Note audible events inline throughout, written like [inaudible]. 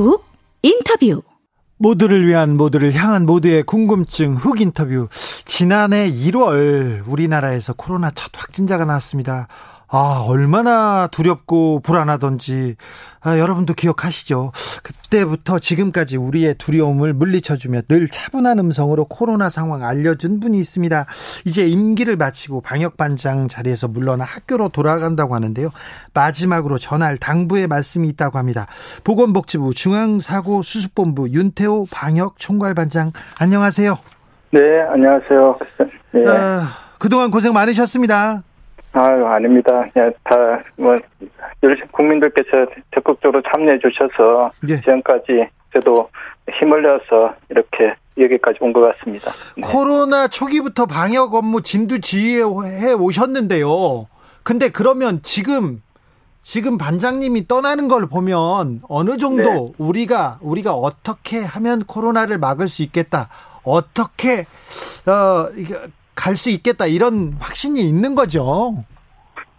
훅 인터뷰 모두를 위한 모두를 향한 모두의 궁금증 훅 인터뷰 지난해 1월 우리나라에서 코로나 첫 확진자가 나왔습니다. 아, 얼마나 두렵고 불안하던지, 아, 여러분도 기억하시죠? 그때부터 지금까지 우리의 두려움을 물리쳐주며 늘 차분한 음성으로 코로나 상황 알려준 분이 있습니다. 이제 임기를 마치고 방역반장 자리에서 물러나 학교로 돌아간다고 하는데요. 마지막으로 전할 당부의 말씀이 있다고 합니다. 보건복지부 중앙사고수습본부 윤태호 방역총괄반장, 안녕하세요. 네, 안녕하세요. 네. 아, 그동안 고생 많으셨습니다. 아유, 아닙니다. 예, 다, 뭐, 열심 국민들께서 적극적으로 참여해 주셔서, 예. 지금까지 저도 힘을 내어서 이렇게 여기까지 온 것 같습니다. 네. 코로나 초기부터 방역 업무 진두지휘해 오셨는데요. 근데 그러면 지금 지금 반장님이 떠나는 걸 보면 어느 정도 네. 우리가 우리가 어떻게 하면 코로나를 막을 수 있겠다. 어떻게 어 갈 수 있겠다 이런 확신이 있는 거죠.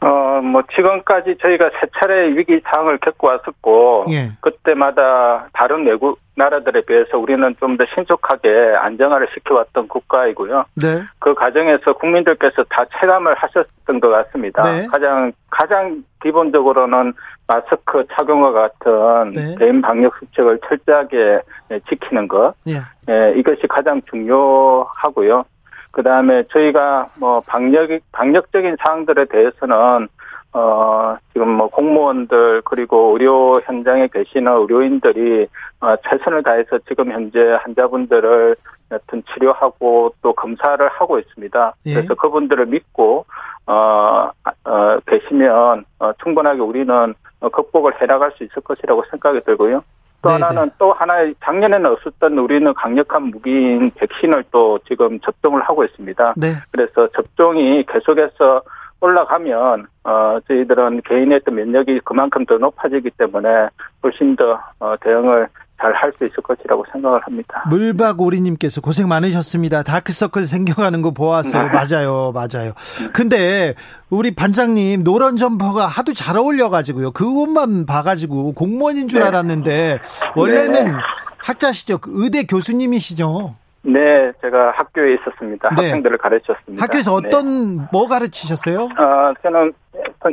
어, 뭐, 지금까지 저희가 세 차례 위기 상황을 겪고 왔었고, 예. 그때마다 다른 외국 나라들에 비해서 우리는 좀 더 신속하게 안정화를 시켜왔던 국가이고요. 네. 그 과정에서 국민들께서 다 체감을 하셨던 것 같습니다. 네. 가장 가장 기본적으로는 마스크 착용과 같은 네. 개인 방역 수칙을 철저하게 예, 지키는 것, 예. 예, 이것이 가장 중요하고요. 그 다음에 저희가 뭐 방역 방역적인 사항들에 대해서는 어 지금 뭐 공무원들 그리고 의료 현장에 계시는 의료인들이 어, 최선을 다해서 지금 현재 환자분들을 여튼 치료하고 또 검사를 하고 있습니다. 예. 그래서 그분들을 믿고 어, 어 계시면 어, 충분하게 우리는 어, 극복을 해나갈 수 있을 것이라고 생각이 들고요. 또 네네. 하나는 또 하나의 작년에는 없었던 우리는 강력한 무기인 백신을 또 지금 접종을 하고 있습니다. 네. 그래서 접종이 계속해서 올라가면 어 저희들은 개인의 또 면역이 그만큼 더 높아지기 때문에 훨씬 더 어, 대응을 잘 할 수 있을 것이라고 생각을 합니다. 물박 오리님께서 고생 많으셨습니다. 다크서클 생겨가는 거 보았어요. 네. 맞아요, 맞아요. 근데 우리 반장님 노란 점퍼가 하도 잘 어울려가지고요. 그것만 봐가지고 공무원인 줄 네. 알았는데 원래는 네. 학자시죠. 그 의대 교수님이시죠. 네, 제가 학교에 있었습니다. 네. 학생들을 가르쳤습니다. 학교에서 네. 어떤 뭐 가르치셨어요? 어, 저는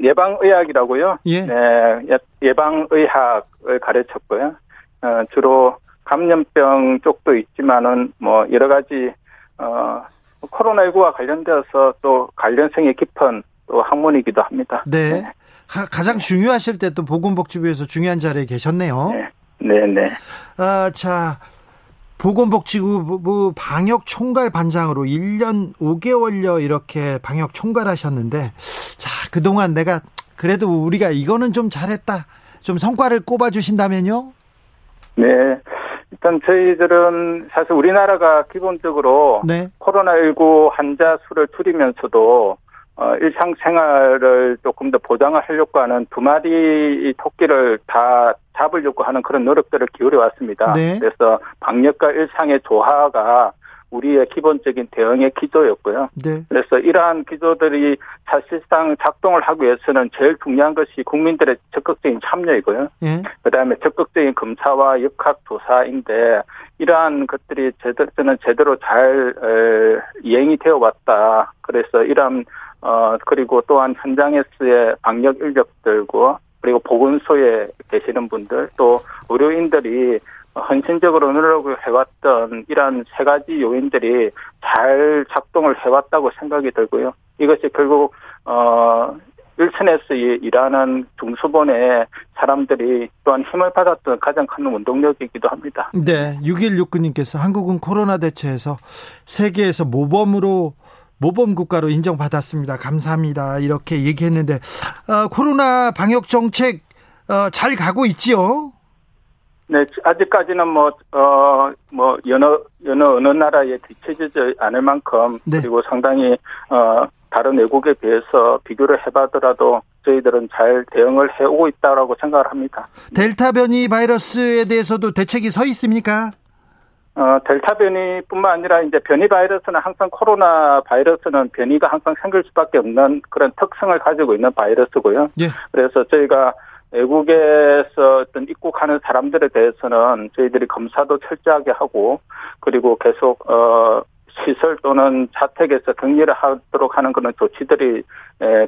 예방의학이라고요. 예. 네, 예- 예방의학을 가르쳤고요. 어, 주로 감염병 쪽도 있지만은 뭐 여러 가지 어, 코로나19와 관련되어서 또 관련성이 깊은 또 학문이기도 합니다. 네. 가- 가장 중요하실 때 또 보건복지부에서 중요한 자리에 계셨네요. 네, 네, 네. 아, 자, 보건복지부 방역 총괄 반장으로 1년 5개월여 이렇게 방역 총괄하셨는데, 자, 그동안 내가 그래도 우리가 이거는 좀 잘했다. 좀 성과를 꼽아주신다면요? 네. 일단 저희들은 사실 우리나라가 기본적으로 네. 코로나19 환자 수를 줄이면서도 어, 일상생활을 조금 더 보장을 하려고 하는 두 마리 토끼를 다 잡으려고 하는 그런 노력들을 기울여 왔습니다. 네. 그래서 방역과 일상의 조화가 우리의 기본적인 대응의 기조였고요. 네. 그래서 이러한 기조들이 사실상 작동을 하기 위해서는 제일 중요한 것이 국민들의 적극적인 참여이고요. 예. 그다음에 적극적인 검사와 역학 조사인데 이러한 것들이 제대로 저는 제대로 잘 에, 이행이 되어 왔다. 그래서 이러한 어 그리고 또한 현장에서의 방역 인력들과 그리고 보건소에 계시는 분들 또 의료인들이 헌신적으로 노력을 해왔던 이러한 세 가지 요인들이 잘 작동을 해왔다고 생각이 들고요. 이것이 결국 어 일선에서 이- 일하는 중수본의 사람들이 또한 힘을 받았던 가장 큰 운동력이기도 합니다. 네. 6169님께서 한국은 코로나 대처에서 세계에서 모범으로 모범 국가로 인정받았습니다. 감사합니다. 이렇게 얘기했는데 어, 코로나 방역 정책 어, 잘 가고 있지요? 네, 아직까지는 뭐, 어, 뭐, 여느, 여느 어느 나라에 뒤처지지 않을 만큼, 네. 그리고 상당히, 어, 다른 외국에 비해서 비교를 해봐더라도 저희들은 잘 대응을 해오고 있다라고 생각을 합니다. 델타 변이 바이러스에 대해서도 대책이 서 있습니까? 어, 델타 변이뿐만 아니라 이제 변이 바이러스는 항상 코로나 바이러스는 변이가 항상 생길 수밖에 없는 그런 특성을 가지고 있는 바이러스고요. 예. 그래서 저희가 외국에서 어떤 입국하는 사람들에 대해서는 저희들이 검사도 철저하게 하고 그리고 계속 어 시설 또는 자택에서 격리를 하도록 하는 그런 조치들이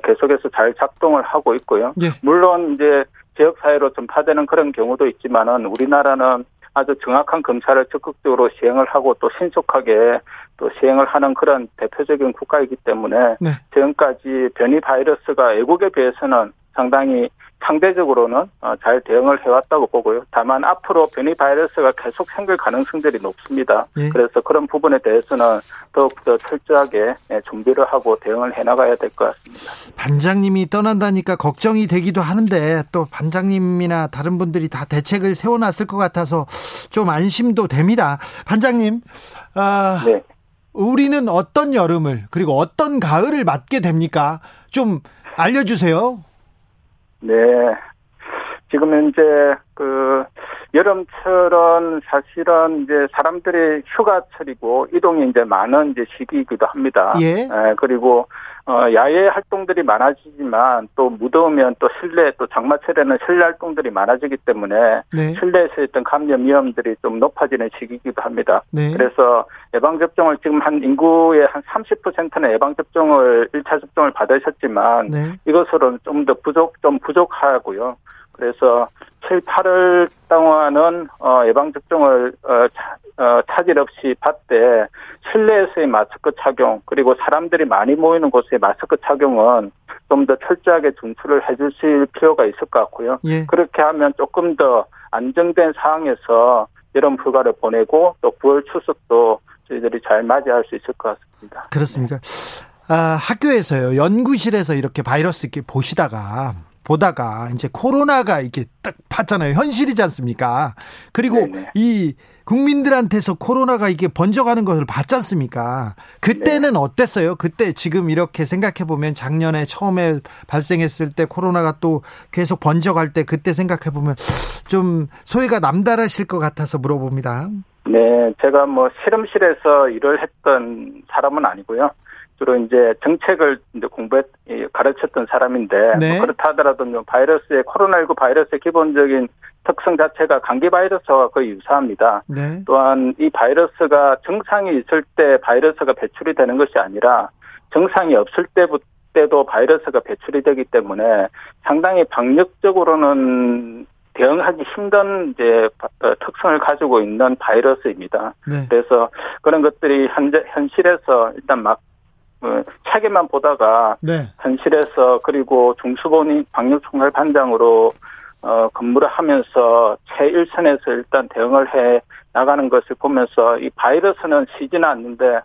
계속해서 잘 작동을 하고 있고요. 예. 물론 이제 지역 사회로 전파되는 그런 경우도 있지만은 우리나라는 아주 정확한 검사를 적극적으로 시행을 하고 또 신속하게 또 시행을 하는 그런 대표적인 국가이기 때문에 네. 지금까지 변이 바이러스가 외국에 비해서는 상당히 상대적으로는 어, 잘 대응을 해왔다고 보고요. 다만 앞으로 변이 바이러스가 계속 생길 가능성들이 높습니다. 예. 그래서 그런 부분에 대해서는 더욱더 철저하게 예, 준비를 하고 대응을 해나가야 될 것 같습니다. 반장님이 떠난다니까 걱정이 되기도 하는데 또 반장님이나 다른 분들이 다 대책을 세워놨을 것 같아서 좀 안심도 됩니다. 반장님, 아, 네. 우리는 어떤 여름을 그리고 어떤 가을을 맞게 됩니까? 좀 알려주세요. 네. 지금 현재 그 여름철은 사실은 이제 사람들이 휴가철이고 이동이 이제 많은 이제 시기이기도 합니다. 예. 예 그리고 어 야외 활동들이 많아지지만 또 무더우면 또 실내 또 장마철에는 실내 활동들이 많아지기 때문에 네. 실내에서 있던 감염 위험들이 좀 높아지는 시기이기도 합니다. 네. 그래서 예방 접종을 지금 한 인구의 한 30%는 예방 접종을 1차 접종을 받으셨지만 네. 이것으로는 좀 더 부족 좀 부족하고요. 그래서 7, 8월 동안은 어, 예방 접종을 어, 차, 어, 차질 없이 받되 실내에서의 마스크 착용 그리고 사람들이 많이 모이는 곳의 마스크 착용은 좀 더 철저하게 준수를 해주실 필요가 있을 것 같고요. 예. 그렇게 하면 조금 더 안정된 상황에서 이런 휴가를 보내고 또 9월 추석도 저희들이 잘 맞이할 수 있을 것 같습니다. 그렇습니까? 아, 학교에서요, 연구실에서 이렇게 바이러스 이렇게 보시다가 보다가 이제 코로나가 이렇게 딱 봤잖아요. 현실이지 않습니까? 그리고 네네. 이 국민들한테서 코로나가 이게 번져가는 것을 봤지 않습니까? 그때는 네. 어땠어요? 그때 지금 이렇게 생각해 보면 작년에 처음에 발생했을 때 코로나가 또 계속 번져갈 때 그때 생각해 보면 좀 소리가 남다르실 것 같아서 물어봅니다. 네, 제가 뭐 실험실에서 일을 했던 사람은 아니고요. 주로 이제 정책을 이제 공부했 가르쳤던 사람인데 뭐 네. 뭐 그렇다 하더라도 바이러스의 코로나19 바이러스의 기본적인 특성 자체가 감기 바이러스와 거의 유사합니다. 네. 또한 이 바이러스가 증상이 있을 때 바이러스가 배출이 되는 것이 아니라 증상이 없을 때부터 때도 바이러스가 배출이 되기 때문에 상당히 방역적으로는 대응하기 힘든 이제 어, 특성을 가지고 있는 바이러스입니다. 네. 그래서 그런 것들이 현재 현실에서 일단 막 어, 차게만 보다가 네. 현실에서 그리고 중수본이 방역총괄 반장으로 어, 근무를 하면서 최일선에서 일단 대응을 해 나가는 것을 보면서 이 바이러스는 쉬지는 않는데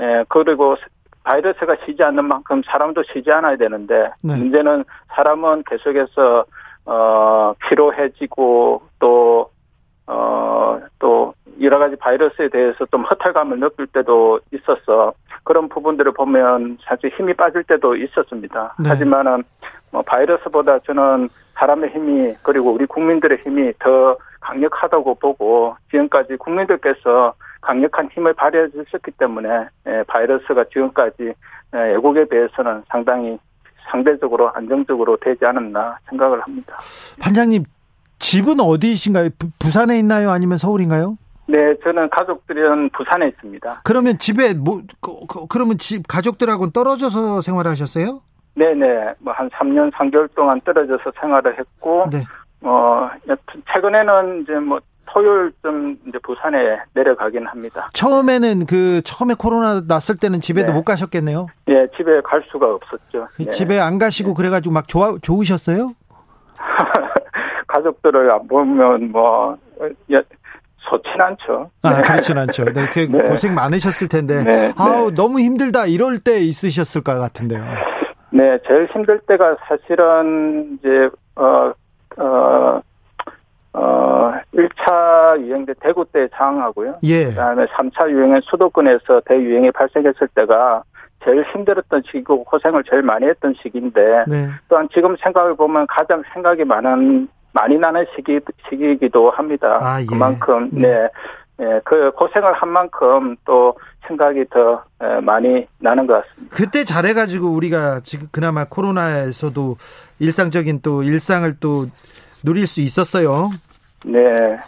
예, 그리고 바이러스가 쉬지 않는 만큼 사람도 쉬지 않아야 되는데 네. 문제는 사람은 계속해서 어 피로해지고 또 어, 또 여러 가지 바이러스에 대해서 좀 허탈감을 느낄 때도 있었어. 그런 부분들을 보면 사실 힘이 빠질 때도 있었습니다. 네. 하지만은 뭐 바이러스보다 저는 사람의 힘이 그리고 우리 국민들의 힘이 더 강력하다고 보고 지금까지 국민들께서 강력한 힘을 발휘해 주셨기 때문에 예, 바이러스가 지금까지 예, 외국에 비해서는 상당히 상대적으로 안정적으로 되지 않았나 생각을 합니다. 반장님 집은 어디이신가요? 부 산에 있나요? 아니면 서울인가요? 네, 저는 가족들은 부산에 있습니다. 그러면 집에 뭐 그, 그 그러면 집 가족들하고는 떨어져서 생활하셨어요? 네, 네. 뭐 한 3년 3개월 동안 떨어져서 생활을 했고 네. 어, 최근에는 이제 뭐 토요일쯤 이제 부산에 내려가긴 합니다. 처음에는 그 처음에 코로나 났을 때는 집에도 네. 못 가셨겠네요. 네, 집에 갈 수가 없었죠. 그 네. 집에 안 가시고 네. 그래가지고 막 좋아 좋으셨어요? [laughs] 가족들을 안 보면 뭐 좋진 않죠. 아, 네. 그렇진 않죠. 네, 그 [laughs] 네. 고생 많으셨을 텐데. 네. 아우, 네. 너무 힘들다. 이럴 때 있으셨을 것 같은데요. 네, 제일 힘들 때가 사실은 이제, 어, 어, 어, 1차 유행 때 대구 때 장하고요. 예. 그 다음에 3차 유행은 수도권에서 대유행이 발생했을 때가 제일 힘들었던 시기고 고생을 제일 많이 했던 시기인데 네. 또한 지금 생각을 보면 가장 생각이 많은 많이 나는 시기 시기이기도 합니다. 아, 예. 그만큼 네. 네. 예, 그 고생을 한 만큼 또 생각이 더 예, 많이 나는 것 같습니다. 그때 잘해가지고 우리가 지금 그나마 코로나에서도 일상적인 또 일상을 또 누릴 수 있었어요. 네.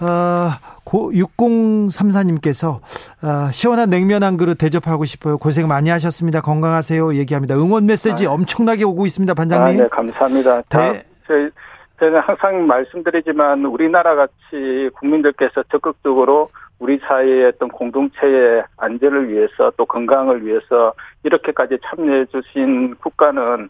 아, 고 6034님께서 아, 시원한 냉면 한 그릇 대접하고 싶어요. 고생 많이 하셨습니다. 건강하세요. 얘기합니다. 응원 메시지 엄청나게 오고 있습니다, 아, 반장님. 네, 감사합니다. 다, 네. 저희, 저는 항상 말씀드리지만 우리나라 같이 국민들께서 적극적으로 우리 사회의 어떤 공동체의 안전을 위해서 또 건강을 위해서 이렇게까지 참여해 주신 국가는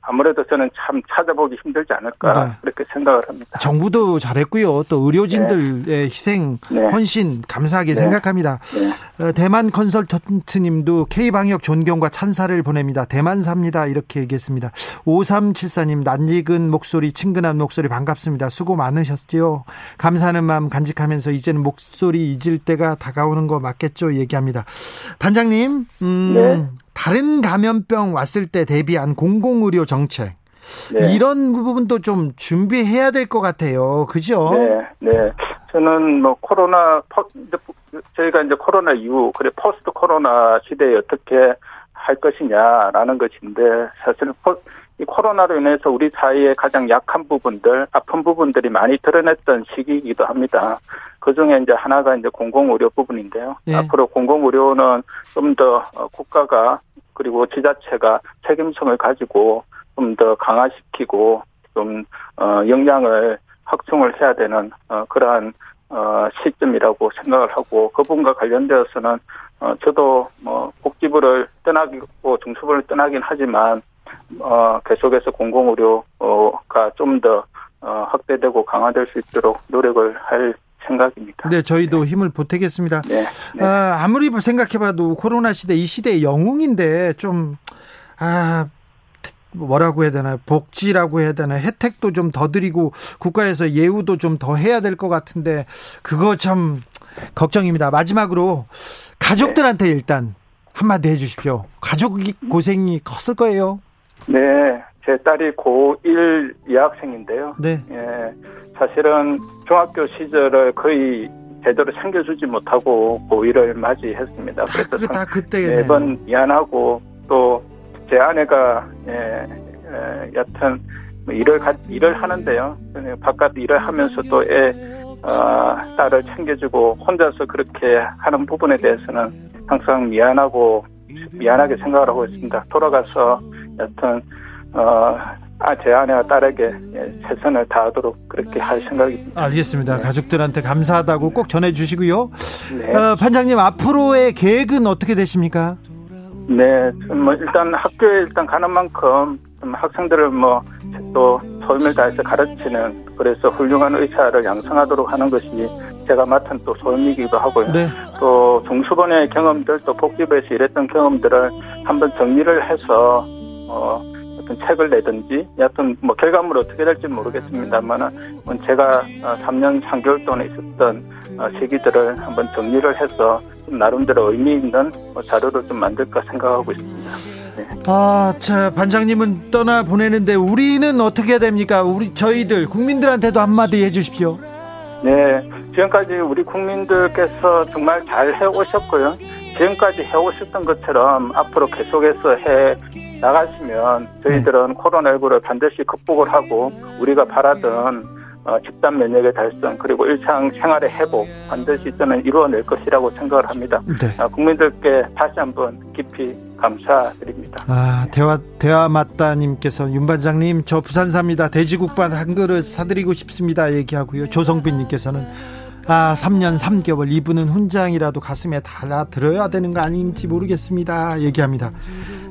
아무래도 저는 참 찾아보기 힘들지 않을까 네. 그렇게 생각을 합니다. 정부도 잘했고요. 또 의료진들의 희생, 네. 헌신 감사하게 네. 생각합니다. 네. 어, 대만 컨설턴트님도 K방역 존경과 찬사를 보냅니다. 대만 삽니다. 이렇게 얘기했습니다. 5374님 낯익은 목소리, 친근한 목소리 반갑습니다. 수고 많으셨지요. 감사하는 마음 간직하면서 이제는 목소리 잊을 때가 다가오는 거 맞겠죠. 얘기합니다. 반장님, 음, 네. 다른 감염병 왔을 때 대비한 공공의료 정책. 네. 이런 부분도 좀 준비해야 될 것 같아요. 그죠? 네, 네. 저는 뭐 코로나 퍼- 이제 저희가 이제 코로나 이후 그래 포스트 코로나 시대에 어떻게 할 것이냐라는 것인데 사실 포- 이 코로나로 인해서 우리 사회의 가장 약한 부분들, 아픈 부분들이 많이 드러냈던 시기이기도 합니다. 그 중에 이제 하나가 이제 공공의료 부분인데요. 네. 앞으로 공공의료는 좀 더 국가가 그리고 지자체가 책임성을 가지고 좀 더 강화시키고 좀 어, 역량을 확충을 해야 되는 어, 그러한 어, 시점이라고 생각을 하고 그 부분과 관련되어서는 어, 저도 뭐 복지부를 떠나고 중수부를 떠나긴 하지만 어, 계속해서 공공의료가 좀더 어, 확대되고 강화될 수 있도록 노력을 할 생각입니다. 네, 저희도 힘을 보태겠습니다. 네, 네. 아, 아무리 생각해봐도 코로나 시대 이 시대의 영웅인데 좀 아. 뭐라고 해야 되나 복지라고 해야 되나 혜택도 좀 더 드리고 국가에서 예우도 좀 더 해야 될 것 같은데 그거 참 걱정입니다. 마지막으로 가족들한테 일단 한마디 해주십시오. 가족이 고생이 컸을 거예요. 네, 제 딸이 고1 여학생인데요. 네, 예, 사실은 중학교 시절을 거의 제대로 챙겨주지 못하고 고1을 맞이했습니다. 다, 그래서 그, 다 그때 매번 미안하고 또 제 아내가 예, 예, 여튼 뭐 일을 가, 일을 하는데요. 바깥 일을 하면서 또애 어, 딸을 챙겨주고 혼자서 그렇게 하는 부분에 대해서는 항상 미안하고 미안하게 생각을 하고 있습니다. 돌아가서 여튼 어, 아, 제 아내와 딸에게 예, 최선을 다하도록 그렇게 할 생각입니다. 알겠습니다. 가족들한테 감사하다고 꼭 전해주시고요. 네. 어, 판장님 앞으로의 계획은 어떻게 되십니까? 네, 좀뭐 일단 학교에 일단 가는 만큼 좀 학생들을 뭐 또 소임을 다해서 가르치는 그래서 훌륭한 의사를 양성하도록 하는 것이 제가 맡은 또 소임이기도 하고요. 네. 또 중수본의 경험들 또 복지부에서 일했던 경험들을 한번 정리를 해서 어 어떤 책을 내든지 여하튼 뭐 결과물 어떻게 될지 모르겠습니다만은 제가 3년 3개월 동안 있었던 어, 시기들을 한번 정리를 해서 좀 나름대로 의미 있는 뭐 자료를 좀 만들까 생각하고 있습니다. 아, 자, 반장님은 떠나 보내는데 우리는 어떻게 해야 됩니까? 우리 저희들 국민들한테도 한마디 해주십시오. 네, 지금까지 우리 국민들께서 정말 잘 해오셨고요. 지금까지 해오셨던 것처럼 앞으로 계속해서 해 나가시면 저희들은 코로나19를 반드시 극복을 하고 우리가 바라던 어, 집단 면역의 달성 그리고 일상 생활의 회복 반드시 저는 이루어낼 것이라고 생각을 합니다. 네. 아, 국민들께 다시 한번 깊이 감사드립니다. 아, 대화, 대화 맞다님께서 윤 반장님, 저 부산 삽니다. 돼지국밥 한 그릇 사드리고 싶습니다. 얘기하고요. 조성빈님께서는 아, 3년 3개월 이분은 훈장이라도 가슴에 달아 들어야 되는 거 아닌지 모르겠습니다. 얘기합니다.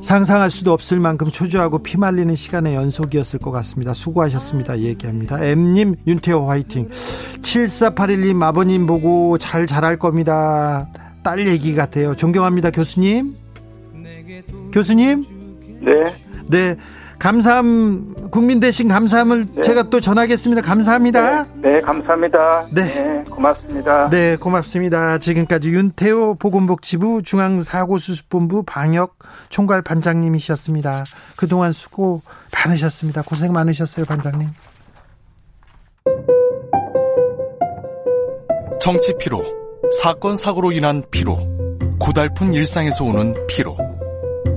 상상할 수도 없을 만큼 초조하고 피말리는 시간의 연속이었을 것 같습니다. 수고하셨습니다. 얘기합니다. M님, 윤태호 화이팅. 7481님, 아버님 보고 잘 자랄 겁니다. 딸 얘기 같아요. 존경합니다. 교수님. 교수님? 네, 네. 감사함 국민 대신 감사함을 네. 제가 또 전하겠습니다. 감사합니다. 네, 네 감사합니다. 네. 네. 고맙습니다. 네, 고맙습니다. 지금까지 윤태호 보건복지부 중앙사고수습본부 방역 총괄 반장님이셨습니다. 그동안 수고 많으셨습니다. 고생 많으셨어요, 반장님. 정치 피로, 사건 사고로 인한 피로, 고달픈 일상에서 오는 피로.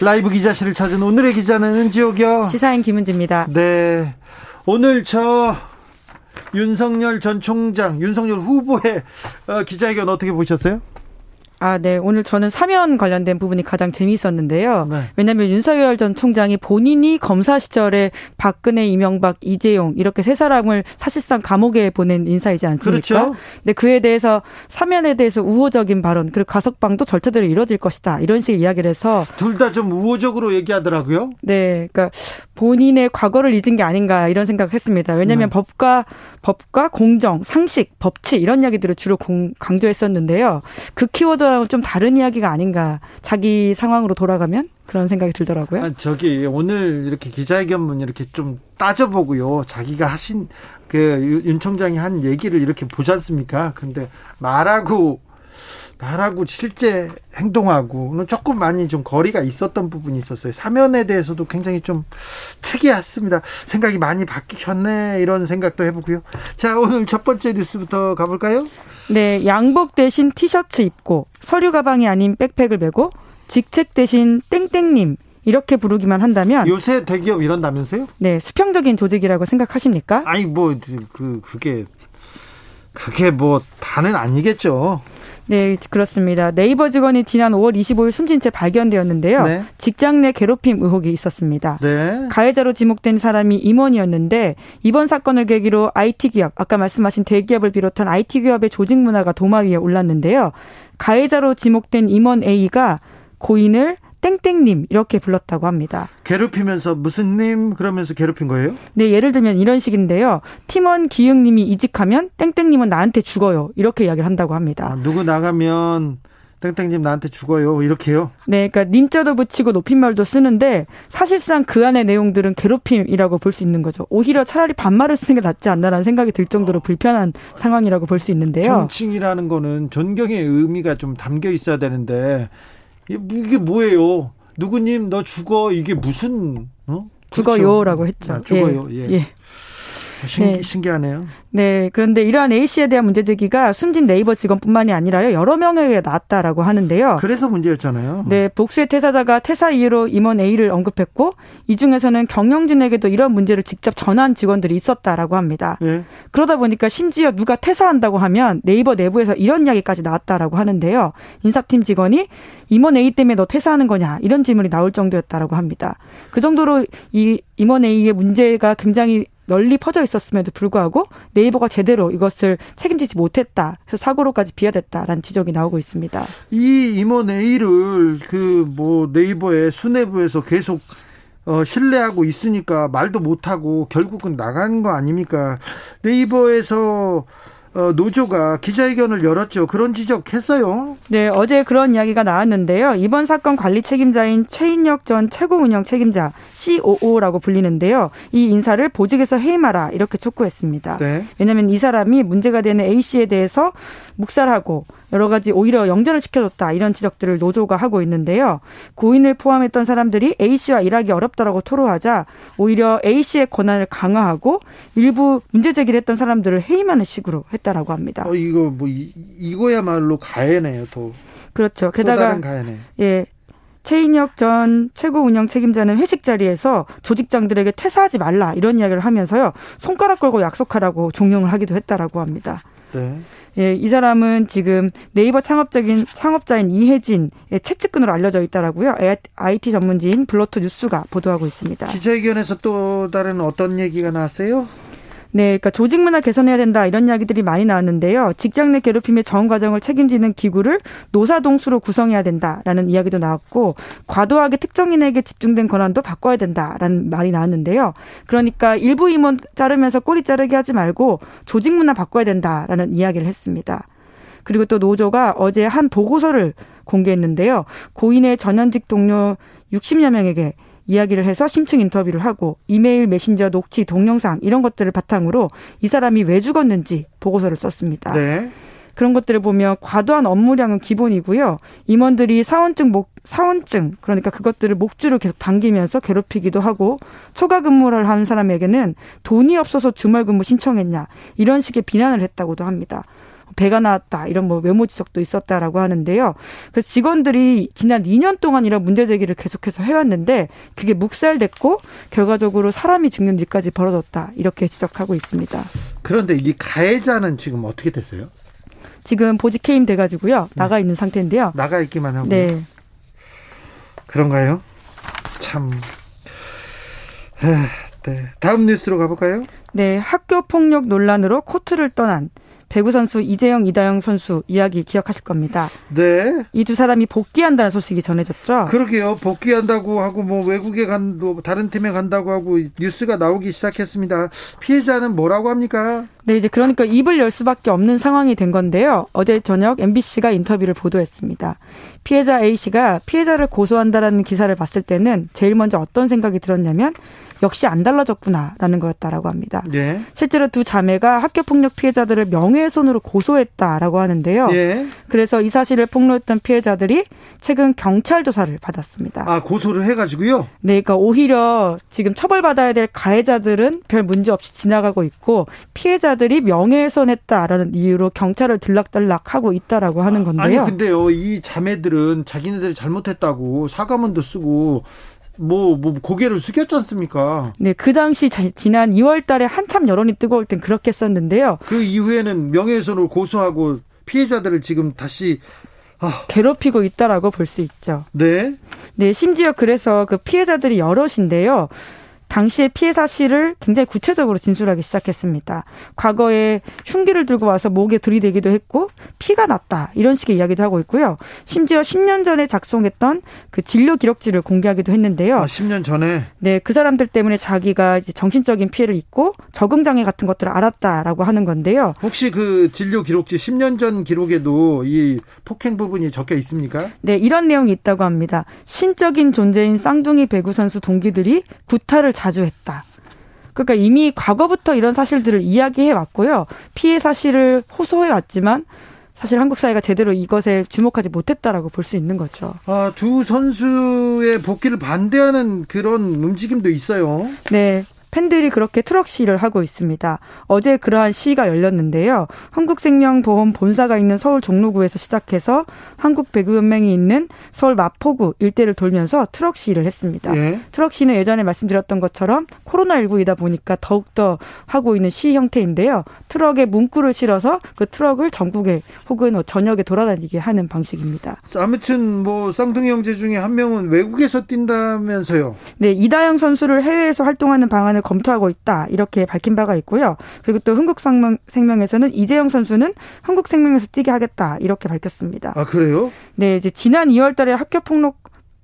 라이브 기자실을 찾은 오늘의 기자는 은지옥이요. 시사인 김은지입니다. 네. 오늘 저 윤석열 전 총장, 윤석열 후보의 어, 기자회견 어떻게 보셨어요? 아, 네. 오늘 저는 사면 관련된 부분이 가장 재미있었는데요. 네. 왜냐하면 윤석열 전 총장이 본인이 검사 시절에 박근혜, 이명박, 이재용 이렇게 세 사람을 사실상 감옥에 보낸 인사이지 않습니까? 그렇죠. 근데 그에 대해서 사면에 대해서 우호적인 발언 그리고 가석방도 절차대로 이루어질 것이다 이런 식의 이야기를 해서 둘 다 좀 우호적으로 얘기하더라고요. 네, 그러니까 본인의 과거를 잊은 게 아닌가 이런 생각을 했습니다. 왜냐하면 네. 법과 법과 공정, 상식, 법치 이런 이야기들을 주로 공, 강조했었는데요. 그 키워드와는 좀 다른 이야기가 아닌가. 자기 상황으로 돌아가면 그런 생각이 들더라고요. 아, 저기 오늘 이렇게 기자회견문 이렇게 좀 따져보고요. 자기가 하신 그 윤 총장이 한 얘기를 이렇게 보지 않습니까? 근데 말하고 말하고 실제 행동하고는 조금 많이 좀 거리가 있었던 부분이 있었어요. 사면에 대해서도 굉장히 좀 특이했습니다. 생각이 많이 바뀌셨네 이런 생각도 해보고요. 자 오늘 첫 번째 뉴스부터 가볼까요? 네, 양복 대신 티셔츠 입고 서류 가방이 아닌 백팩을 메고 직책 대신 땡땡님 이렇게 부르기만 한다면 요새 대기업 이런다면서요? 네, 수평적인 조직이라고 생각하십니까? 아니 뭐 그 그게 그게 뭐 다는 아니겠죠. 네, 그렇습니다. 네이버 직원이 지난 5월 25일 숨진 채 발견되었는데요. 네. 직장 내 괴롭힘 의혹이 있었습니다. 네. 가해자로 지목된 사람이 임원이었는데 이번 사건을 계기로 IT 기업, 아까 말씀하신 대기업을 비롯한 IT 기업의 조직 문화가 도마 위에 올랐는데요. 가해자로 지목된 임원 A가 고인을 땡땡님 이렇게 불렀다고 합니다. 괴롭히면서 무슨 님 그러면서 괴롭힌 거예요? 네, 예를 들면 이런 식인데요. 팀원 기흥 님이 이직하면 땡땡 님은 나한테 죽어요. 이렇게 이야기를 한다고 합니다. 아, 누구 나가면 땡땡님 나한테 죽어요. 이렇게요? 네, 그러니까 님자도 붙이고 높임말도 쓰는데 사실상 그 안의 내용들은 괴롭힘이라고 볼 수 있는 거죠. 오히려 차라리 반말을 쓰는 게 낫지 않나라는 생각이 들 정도로 불편한 상황이라고 볼 수 있는데요. 존칭이라는 거는 존경의 의미가 좀 담겨 있어야 되는데 이게 뭐예요? 누구님 너 죽어 이게 무슨 어? 죽어요라고 했죠. 아, 죽어요. 예. 예. 신기, 네. 신기 하네요. 네. 그런데 이러한 A씨에 대한 문제 제기가 숨진 네이버 직원뿐만이 아니라요. 여러 명에게 나왔다라고 하는데요. 그래서 문제였잖아요. 네. 복수의 퇴사자가 퇴사 이유로 임원 A를 언급했고 이 중에서는 경영진에게도 이런 문제를 직접 전한 직원들이 있었다라고 합니다. 네. 그러다 보니까 심지어 누가 퇴사한다고 하면 네이버 내부에서 이런 이야기까지 나왔다라고 하는데요. 인사팀 직원이 임원 A 때문에 너 퇴사하는 거냐 이런 질문이 나올 정도였다라고 합니다. 그 정도로 이 임원 A의 문제가 굉장히 널리 퍼져 있었음에도 불구하고 네이버가 제대로 이것을 책임지지 못했다. 그래서 사고로까지 비화됐다라는 지적이 나오고 있습니다. 이 임원 A를 그 뭐 네이버의 수뇌부에서 계속 어, 신뢰하고 있으니까 말도 못하고 결국은 나가는 거 아닙니까? 네이버에서 어, 노조가 기자회견을 열었죠. 그런 지적했어요. 네, 어제 그런 이야기가 나왔는데요. 이번 사건 관리 책임자인 최인혁 전 최고 운영 책임자 COO라고 불리는데요. 이 인사를 보직에서 해임하라 이렇게 촉구했습니다. 네. 왜냐하면 이 사람이 문제가 되는 A 씨에 대해서 묵살하고 여러 가지 오히려 영전을 시켜줬다 이런 지적들을 노조가 하고 있는데요. 고인을 포함했던 사람들이 A 씨와 일하기 어렵다라고 토로하자 오히려 A 씨의 권한을 강화하고 일부 문제 제기를 했던 사람들을 해임하는 식으로 했다라고 합니다. 어 이거 뭐 이, 이거야말로 가해네요, 또. 그렇죠. 게다가 예. 최인혁 전 최고 운영 책임자는 회식 자리에서 조직장들에게 퇴사하지 말라 이런 이야기를 하면서요 손가락 걸고 약속하라고 종용을 하기도 했다라고 합니다. 네. 예, 이 사람은 지금 네이버 창업적인 창업자인 이혜진의 채측근으로 알려져 있다라고요. IT 전문지인 블러투 뉴스가 보도하고 있습니다. 기자회견에서 또 다른 어떤 얘기가 나왔어요? 네, 그러니까 조직 문화 개선해야 된다 이런 이야기들이 많이 나왔는데요. 직장 내 괴롭힘의 전 과정을 책임지는 기구를 노사동수로 구성해야 된다라는 이야기도 나왔고 과도하게 특정인에게 집중된 권한도 바꿔야 된다라는 말이 나왔는데요. 그러니까 일부 임원 자르면서 꼬리 자르게 하지 말고 조직 문화 바꿔야 된다라는 이야기를 했습니다. 그리고 또 노조가 어제 한 보고서를 공개했는데요. 고인의 전현직 동료 60여 명에게 이야기를 해서 심층 인터뷰를 하고 이메일, 메신저, 녹취, 동영상 이런 것들을 바탕으로 이 사람이 왜 죽었는지 보고서를 썼습니다. 네. 그런 것들을 보면 과도한 업무량은 기본이고요. 임원들이 사원증 목 사원증 그러니까 그것들을 목줄을 계속 당기면서 괴롭히기도 하고 초과 근무를 하는 사람에게는 돈이 없어서 주말 근무 신청했냐 이런 식의 비난을 했다고도 합니다. 배가 나왔다 이런 뭐 외모 지적도 있었다라고 하는데요. 그래서 직원들이 지난 2년 동안 이런 문제 제기를 계속해서 해왔는데 그게 묵살됐고 결과적으로 사람이 죽는 일까지 벌어졌다 이렇게 지적하고 있습니다. 그런데 이 가해자는 지금 어떻게 됐어요? 지금 보직 해임 돼가지고요 나가 있는 상태인데요. 나가 있기만 하고. 네. 그런가요? 참. 네. 다음 뉴스로 가볼까요? 네, 학교 폭력 논란으로 코트를 떠난 배구 선수 이재영, 이다영 선수 이야기 기억하실 겁니다. 네. 이 두 사람이 복귀한다는 소식이 전해졌죠. 그러게요. 복귀한다고 하고 뭐 외국에 간도 다른 팀에 간다고 하고 뉴스가 나오기 시작했습니다. 피해자는 뭐라고 합니까? 네, 이제 그러니까 입을 열 수밖에 없는 상황이 된 건데요. 어제 저녁 MBC가 인터뷰를 보도했습니다. 피해자 A 씨가 피해자를 고소한다라는 기사를 봤을 때는 제일 먼저 어떤 생각이 들었냐면 역시 안 달라졌구나라는 거였다라고 합니다. 예. 실제로 두 자매가 학교 폭력 피해자들을 명예훼손으로 고소했다라고 하는데요. 예. 그래서 이 사실을 폭로했던 피해자들이 최근 경찰 조사를 받았습니다. 아 고소를 해가지고요? 네, 그러니까 오히려 지금 처벌받아야 될 가해자들은 별 문제 없이 지나가고 있고 피해자 들이 명예훼손했다라는 이유로 경찰을 들락달락하고 있다라고 하는 건데요. 아니 근데요, 이 자매들은 자기네들이 잘못했다고 사과문도 쓰고 뭐, 뭐, 고개를 숙였지 않습니까? 네, 그 당시 지난 2월 달에 한참 여론이 뜨거울 땐 그렇게 썼는데요. 그 이후에는 명예훼손을 고소하고 피해자들을 지금 다시 아. 괴롭히고 있다라고 볼 수 있죠. 네. 네, 심지어 그래서 그 피해자들이 여럿인데요. 당시의 피해 사실을 굉장히 구체적으로 진술하기 시작했습니다. 과거에 흉기를 들고 와서 목에 들이대기도 했고 피가 났다 이런 식의 이야기도 하고 있고요. 심지어 10년 전에 작성했던 그 진료 기록지를 공개하기도 했는데요. 아, 10년 전에 네, 그 사람들 때문에 자기가 이제 정신적인 피해를 입고 적응 장애 같은 것들을 알았다라고 하는 건데요. 혹시 그 진료 기록지 10년 전 기록에도 이 폭행 부분이 적혀 있습니까? 네, 이런 내용이 있다고 합니다. 신적인 존재인 쌍둥이 배구 선수 동기들이 구타를 자주 했다. 그러니까 이미 과거부터 이런 사실들을 이야기해 왔고요. 피해 사실을 호소해 왔지만 사실 한국 사회가 제대로 이것에 주목하지 못했다라고 볼 수 있는 거죠. 아, 두 선수의 복귀를 반대하는 그런 움직임도 있어요. 네. 팬들이 그렇게 트럭 시위를 하고 있습니다. 어제 그러한 시위가 열렸는데요. 한국생명보험 본사가 있는 서울 종로구에서 시작해서 한국배구연맹이 있는 서울 마포구 일대를 돌면서 트럭 시위를 했습니다. 예. 트럭 시위는 예전에 말씀드렸던 것처럼 코로나19이다 보니까 더욱더 하고 있는 시위 형태인데요. 트럭에 문구를 실어서 그 트럭을 전국에 혹은 전역에 돌아다니게 하는 방식입니다. 아무튼 뭐 쌍둥이 형제 중에 한 명은 외국에서 뛴다면서요. 네, 이다영 선수를 해외에서 활동하는 방안을 방안을 검토하고 있다 이렇게 밝힌 바가 있고요. 그리고 또 흥국생명에서는 이재영 선수는 흥국생명에서 뛰게 하겠다 이렇게 밝혔습니다. 아 그래요? 네, 이제 지난 2월달에 학교 폭력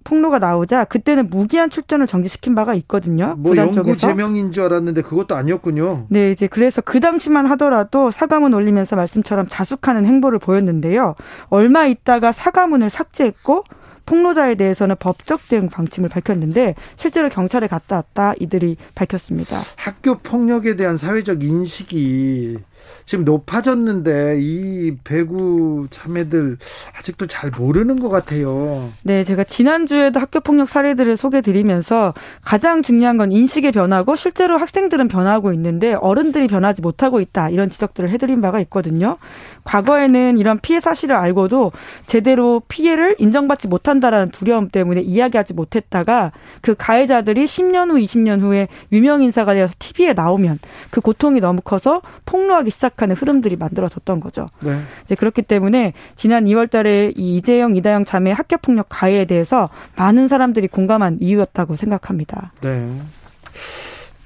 폭로가 나오자 그때는 무기한 출전을 정지시킨 바가 있거든요. 뭐 영구 제명인 줄 알았는데 그것도 아니었군요. 네, 이제 그래서 그 당시만 하더라도 사과문 올리면서 말씀처럼 자숙하는 행보를 보였는데요. 얼마 있다가 사과문을 삭제했고 폭로자에 대해서는 법적 대응 방침을 밝혔는데 실제로 경찰에 갔다 왔다 이들이 밝혔습니다. 학교 폭력에 대한 사회적 인식이 지금 높아졌는데 이 배구 자매들 아직도 잘 모르는 것 같아요. 네, 제가 지난주에도 학교 폭력 사례들을 소개해 드리면서 가장 중요한 건 인식의 변화고 실제로 학생들은 변하고 있는데 어른들이 변하지 못하고 있다. 이런 지적들을 해 드린 바가 있거든요. 과거에는 이런 피해 사실을 알고도 제대로 피해를 인정받지 못한다라는 두려움 때문에 이야기하지 못했다가 그 가해자들이 10년 후, 20년 후에 유명 인사가 되어서 TV에 나오면 그 고통이 너무 커서 폭로하기 시작하는 흐름들이 만들어졌던 거죠. 네. 이제 그렇기 때문에 지난 2월달에 이 이재영, 이다영 자매 학교 폭력 가해에 대해서 많은 사람들이 공감한 이유였다고 생각합니다. 네.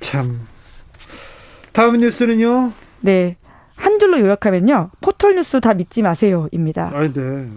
참 다음 뉴스는요? 네. 한 줄로 요약하면요. 포털 뉴스 다 믿지 마세요입니다. 아, 네.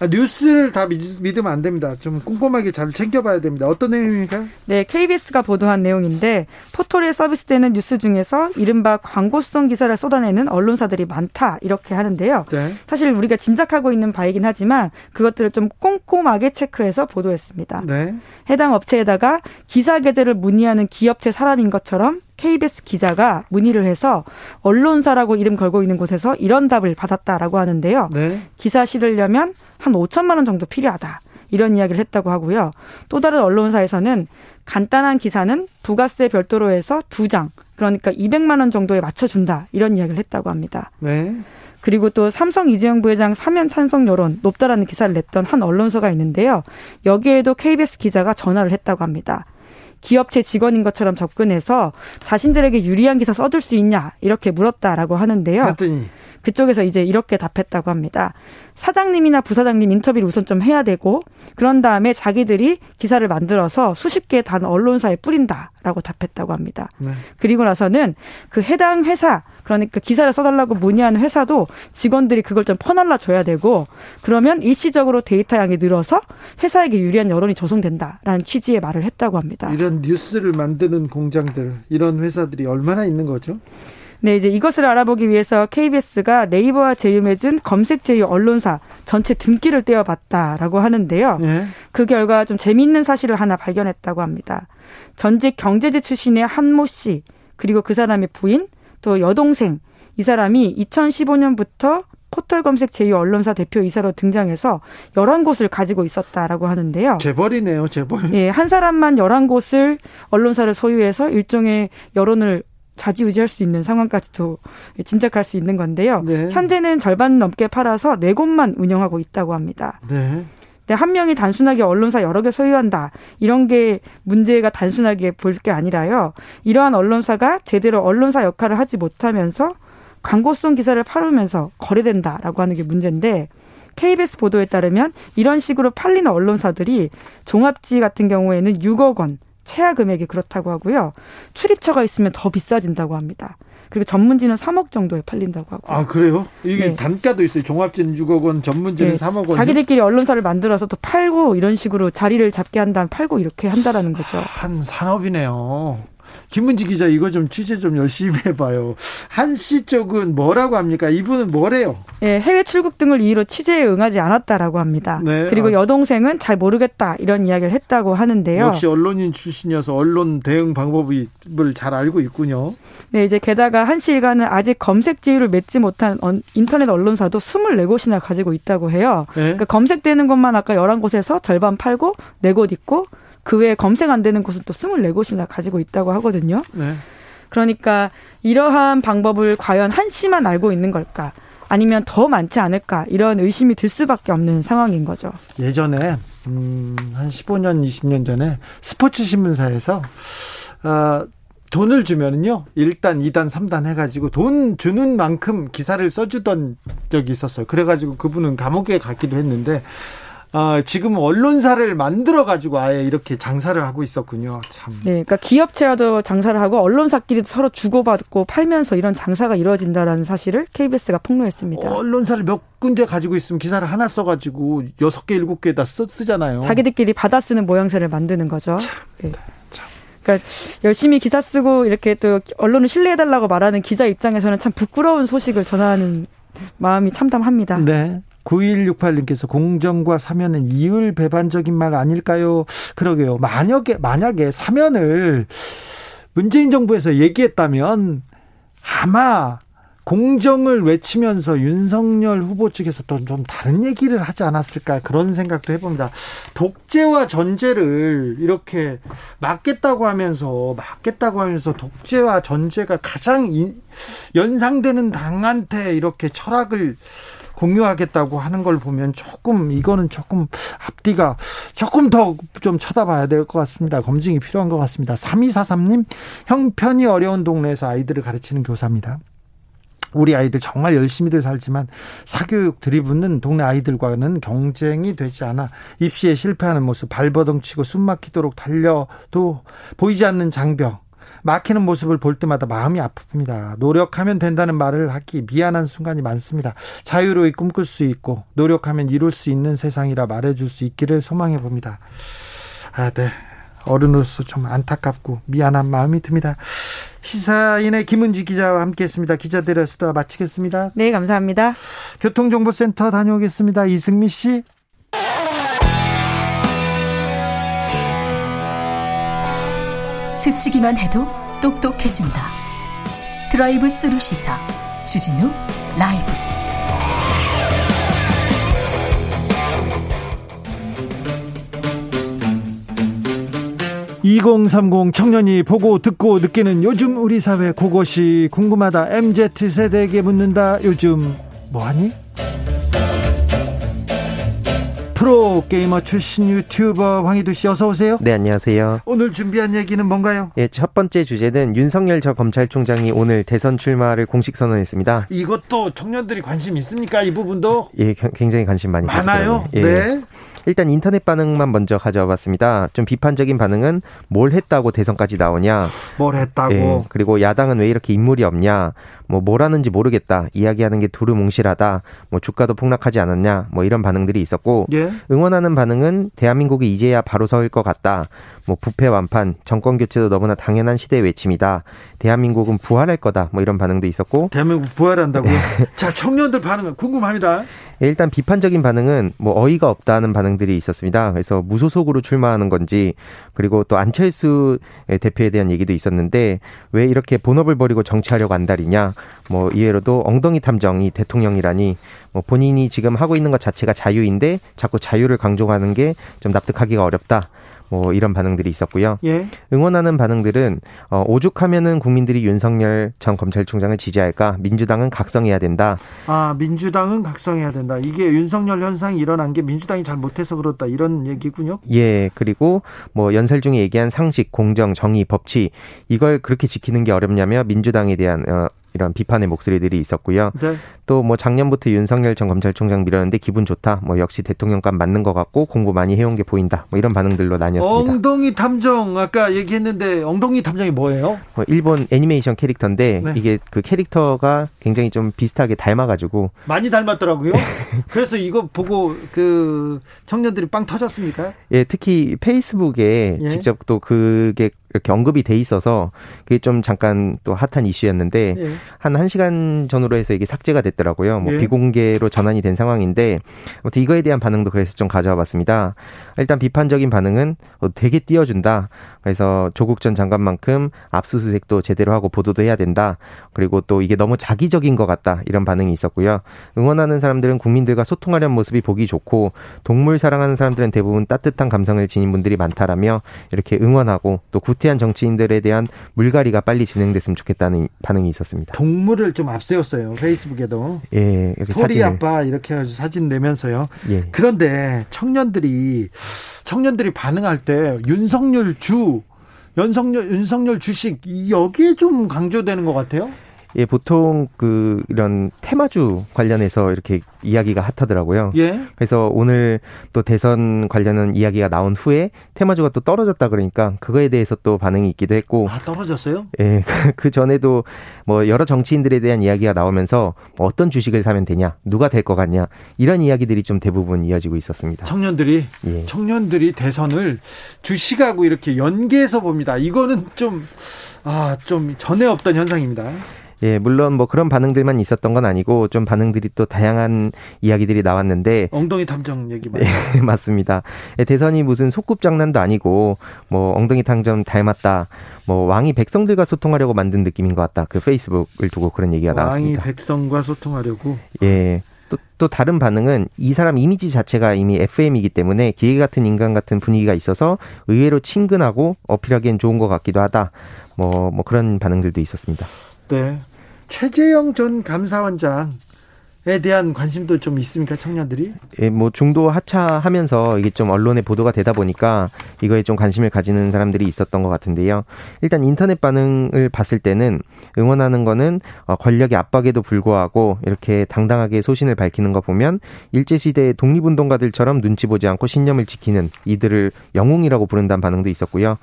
아, 뉴스를 다 믿, 믿으면 안 됩니다. 좀 꼼꼼하게 잘 챙겨봐야 됩니다. 어떤 내용입니까? 네, KBS가 보도한 내용인데 포털에 서비스되는 뉴스 중에서 이른바 광고성 기사를 쏟아내는 언론사들이 많다 이렇게 하는데요. 네. 사실 우리가 짐작하고 있는 바이긴 하지만 그것들을 좀 꼼꼼하게 체크해서 보도했습니다. 네. 해당 업체에다가 기사 게재를 문의하는 기업체 사람인 것처럼 KBS 기자가 문의를 해서 언론사라고 이름 걸고 있는 곳에서 이런 답을 받았다라고 하는데요. 네. 기사 실으려면 한 5천만 원 정도 필요하다. 이런 이야기를 했다고 하고요. 또 다른 언론사에서는 간단한 기사는 부가세 별도로 해서 두 장, 그러니까 200만 원 정도에 맞춰준다. 이런 이야기를 했다고 합니다. 네. 그리고 또 삼성 이재용 부회장 사면 찬성 여론 높다라는 기사를 냈던 한 언론사가 있는데요. 여기에도 KBS 기자가 전화를 했다고 합니다. 기업체 직원인 것처럼 접근해서 자신들에게 유리한 기사 써줄 수 있냐 이렇게 물었다라고 하는데요. 그랬더니 그쪽에서 이제 이렇게 답했다고 합니다. 사장님이나 부사장님 인터뷰를 우선 좀 해야 되고 그런 다음에 자기들이 기사를 만들어서 수십 개 단 언론사에 뿌린다라고 답했다고 합니다. 네. 그리고 나서는 그 해당 회사 그러니까 기사를 써달라고 문의하는 회사도 직원들이 그걸 좀 퍼날라 줘야 되고 그러면 일시적으로 데이터 양이 늘어서 회사에게 유리한 여론이 조성된다라는 취지의 말을 했다고 합니다. 이런 뉴스를 만드는 공장들 이런 회사들이 얼마나 있는 거죠? 네, 이제 이것을 알아보기 위해서 KBS가 네이버와 제휴맺은 검색 제휴 언론사 전체 등기를 떼어봤다라고 하는데요. 네. 그 결과 좀 재미있는 사실을 하나 발견했다고 합니다. 전직 경제지 출신의 한 모 씨 그리고 그 사람의 부인 또 여동생 이 사람이 2015년부터 포털 검색 제휴 언론사 대표 이사로 등장해서 11곳을 가지고 있었다라고 하는데요. 재벌이네요, 재벌. 예, 한 사람만 11곳을 언론사를 소유해서 일종의 여론을 좌지우지할 수 있는 상황까지도 짐작할 수 있는 건데요. 네. 현재는 절반 넘게 팔아서 네 곳만 운영하고 있다고 합니다. 네. 한 명이 단순하게 언론사 여러 개 소유한다. 이런 게 문제가 단순하게 볼 게 아니라요. 이러한 언론사가 제대로 언론사 역할을 하지 못하면서 광고성 기사를 팔으면서 거래된다라고 하는 게 문제인데 KBS 보도에 따르면 이런 식으로 팔리는 언론사들이 종합지 같은 경우에는 6억 원, 최하 금액이 그렇다고 하고요. 출입처가 있으면 더 비싸진다고 합니다. 그리고 전문지는 3억 정도에 팔린다고 하고. 아, 그래요? 이게 네. 단가도 있어요. 종합지는 6억 원, 전문지는 네. 3억 원. 자기들끼리 언론사를 만들어서 또 팔고 이런 식으로 자리를 잡게 한 다음 팔고 이렇게 한다라는 거죠. 한 산업이네요. 김문지 기자 이거 좀 취재 좀 열심히 해봐요. 한씨 쪽은 뭐라고 합니까? 이분은 뭐래요? 예, 해외 출국 등을 이유로 취재에 응하지 않았다라고 합니다. 네, 그리고 아, 여동생은 잘 모르겠다 이런 이야기를 했다고 하는데요. 역시 언론인 출신이어서 언론 대응 방법을 잘 알고 있군요. 네, 이제 게다가 한씨 일가는 아직 검색 지위를 맺지 못한 인터넷 언론사도 24곳이나 가지고 있다고 해요. 네? 그러니까 검색되는 것만 아까 11곳에서 절반 팔고 4곳 있고 그 외에 검색 안 되는 곳은 또 24곳이나 가지고 있다고 하거든요. 네. 그러니까 이러한 방법을 과연 한 씨만 알고 있는 걸까? 아니면 더 많지 않을까? 이런 의심이 들 수밖에 없는 상황인 거죠. 예전에 음, 한 15년, 20년 전에 스포츠 신문사에서 어, 돈을 주면은요, 1단, 2단, 3단 해가지고 돈 주는 만큼 기사를 써주던 적이 있었어요. 그래가지고 그분은 감옥에 갔기도 했는데, 어, 지금 언론사를 만들어 가지고 아예 이렇게 장사를 하고 있었군요. 참. 네, 그러니까 기업체와도 장사를 하고 언론사끼리도 서로 주고받고 팔면서 이런 장사가 이루어진다라는 사실을 KBS가 폭로했습니다. 언론사를 몇 군데 가지고 있으면 기사를 하나 써가지고 여섯 개, 일곱 개다 쓰잖아요. 자기들끼리 받아 쓰는 모양새를 만드는 거죠. 참, 네. 참. 그러니까 열심히 기사 쓰고 이렇게 또 언론을 신뢰해달라고 말하는 기자 입장에서는 참 부끄러운 소식을 전하는 마음이 참담합니다. 네. 9168님께서 공정과 사면은 이율 배반적인 말 아닐까요? 그러게요. 만약에, 만약에 사면을 문재인 정부에서 얘기했다면 아마 공정을 외치면서 윤석열 후보 측에서 또 좀 다른 얘기를 하지 않았을까 그런 생각도 해봅니다. 독재와 전제를 이렇게 막겠다고 하면서 막겠다고 하면서 독재와 전제가 가장 연상되는 당한테 이렇게 철학을 공유하겠다고 하는 걸 보면 조금 이거는 조금 앞뒤가 조금 더 좀 쳐다봐야 될 것 같습니다. 검증이 필요한 것 같습니다. 3243님 형편이 어려운 동네에서 아이들을 가르치는 교사입니다. 우리 아이들 정말 열심히들 살지만 사교육 들이붓는 동네 아이들과는 경쟁이 되지 않아 입시에 실패하는 모습 발버둥 치고 숨 막히도록 달려도 보이지 않는 장벽 막히는 모습을 볼 때마다 마음이 아픕니다. 노력하면 된다는 말을 하기 미안한 순간이 많습니다. 자유로이 꿈꿀 수 있고 노력하면 이룰 수 있는 세상이라 말해줄 수 있기를 소망해 봅니다. 아, 네. 어른으로서 좀 안타깝고 미안한 마음이 듭니다. 시사인의 김은지 기자와 함께했습니다. 기자들의 수다 마치겠습니다. 네, 감사합니다. 교통정보센터 다녀오겠습니다. 이승미 씨. 스치기만 해도 똑똑해진다. 드라이브 스루 시사 주진우 라이브. 2030 청년이 보고 듣고 느끼는 요즘 우리 사회 그것이 궁금하다. MZ 세대에게 묻는다. 요즘 뭐하니? 프로 게이머 출신 유튜버 황희두 씨 어서 오세요. 네, 안녕하세요. 오늘 준비한 얘기는 뭔가요? 예, 첫 번째 주제는 윤석열 전 검찰총장이 오늘 대선 출마를 공식 선언했습니다. 이것도 청년들이 관심 있습니까? 이 부분도? 예, 굉장히 관심 많이 많아요. 예. 네. 일단 인터넷 반응만 먼저 가져와 봤습니다. 좀 비판적인 반응은 뭘 했다고 대선까지 나오냐. 뭘 했다고. 예, 그리고 야당은 왜 이렇게 인물이 없냐. 뭐 뭐라는지 모르겠다. 이야기하는 게 두루뭉실하다. 뭐 주가도 폭락하지 않았냐. 뭐 이런 반응들이 있었고 예. 응원하는 반응은 대한민국이 이제야 바로 서일 것 같다. 뭐 부패 완판, 정권 교체도 너무나 당연한 시대의 외침이다. 대한민국은 부활할 거다. 뭐 이런 반응도 있었고 대한민국 부활한다고요? [laughs] 자, 청년들 반응은 궁금합니다. 예, 일단 비판적인 반응은 뭐 어이가 없다는 반응들이 있었습니다. 그래서 무소속으로 출마하는 건지 그리고 또 안철수 대표에 대한 얘기도 있었는데 왜 이렇게 본업을 버리고 정치하려고 안달이냐. 뭐 이외로도 엉덩이 탐정이 대통령이라니 뭐 본인이 지금 하고 있는 것 자체가 자유인데 자꾸 자유를 강조하는 게 좀 납득하기가 어렵다. 뭐 이런 반응들이 있었고요. 예. 응원하는 반응들은 어, 오죽하면은 국민들이 윤석열 전 검찰총장을 지지할까? 민주당은 각성해야 된다. 아 민주당은 각성해야 된다. 이게 윤석열 현상이 일어난 게 민주당이 잘 못해서 그렇다 이런 얘기군요. 예, 그리고 뭐 연설 중에 얘기한 상식, 공정, 정의, 법치 이걸 그렇게 지키는 게 어렵냐며 민주당에 대한 어, 이런 비판의 목소리들이 있었고요. 네. 또뭐 작년부터 윤석열 전 검찰총장 밀었는데 기분 좋다. 뭐 역시 대통령감 맞는 것 같고 공부 많이 해온 게 보인다. 뭐 이런 반응들로 나뉘었습니다. 엉덩이 탐정 아까 얘기했는데 엉덩이 탐정이 뭐예요? 뭐 일본 애니메이션 캐릭터인데 네. 이게 그 캐릭터가 굉장히 좀 비슷하게 닮아가지고 많이 닮았더라고요. [laughs] 그래서 이거 보고 그 청년들이 빵 터졌습니까? 예 특히 페이스북에 예. 직접 또 그게 이렇게 언급이 돼 있어서 그게 좀 잠깐 또 핫한 이슈였는데 예. 한 1시간 전후로 해서 이게 삭제가 됐더라고요. 뭐 예. 비공개로 전환이 된 상황인데 아무튼 이거에 대한 반응도 그래서 좀 가져와 봤습니다. 일단 비판적인 반응은 어, 되게 띄워준다. 그래서 조국 전 장관만큼 압수수색도 제대로 하고 보도도 해야 된다. 그리고 또 이게 너무 자기적인 것 같다. 이런 반응이 있었고요. 응원하는 사람들은 국민들과 소통하려는 모습이 보기 좋고 동물 사랑하는 사람들은 대부분 따뜻한 감성을 지닌 분들이 많다라며 이렇게 응원하고 또 구 태한 정치인들에 대한 물갈이가 빨리 진행됐으면 좋겠다는 반응이 있었습니다. 동물을 좀 앞세웠어요. 페이스북에도. 예, 소리. 아빠 이렇게 해가지고 사진 내면서요. 예. 그런데 청년들이 청년들이 반응할 때 윤석열 주 윤석열 윤석열 주식 이- 여기에 좀 강조되는 것 같아요. 예, 보통 그 이런 테마주 관련해서 이렇게 이야기가 핫하더라고요. 예. 그래서 오늘 또 대선 관련한 이야기가 나온 후에 테마주가 또 떨어졌다 그러니까 그거에 대해서 또 반응이 있기도 했고 아 떨어졌어요? 예, [laughs] 그 전에도 뭐 여러 정치인들에 대한 이야기가 나오면서 뭐 어떤 주식을 사면 되냐, 누가 될 것 같냐 이런 이야기들이 좀 대부분 이어지고 있었습니다. 청년들이 예. 청년들이 대선을 주식하고 이렇게 연계해서 봅니다. 이거는 좀 아, 좀 전에 없던 현상입니다. 예, 물론 뭐 그런 반응들만 있었던 건 아니고 좀 반응들이 또 다양한 이야기들이 나왔는데 엉덩이 탐정 얘기 많이. 예, [laughs] 맞습니다. 예, 대선이 무슨 소꿉 장난도 아니고 뭐 엉덩이 탕점 닮았다. 뭐 왕이 백성들과 소통하려고 만든 느낌인 것 같다. 그 페이스북을 두고 그런 얘기가 왕이 나왔습니다. 백성과 소통하려고. 예. 또, 또 다른 반응은 이 사람 이미지 자체가 이미 FM이기 때문에 기계 같은 인간 같은 분위기가 있어서 의외로 친근하고 어필하기엔 좋은 것 같기도 하다. 뭐, 뭐 그런 반응들도 있었습니다. 네. 최재형 전 감사원장에 에 대한 관심도 좀 있습니까 청년들이? 예, 뭐 중도 하차하면서 이게 좀 언론에 보도가 되다 보니까 이거에 좀 관심을 가지는 사람들이 있었던 것 같은데요. 일단 인터넷 반응을 봤을 때는 응원하는 거는 어, 권력의 압박에도 불구하고 이렇게 당당하게 소신을 밝히는 거 보면 일제 시대의 독립운동가들처럼 눈치 보지 않고 신념을 지키는 이들을 영웅이라고 부른다는 반응도 있었고요.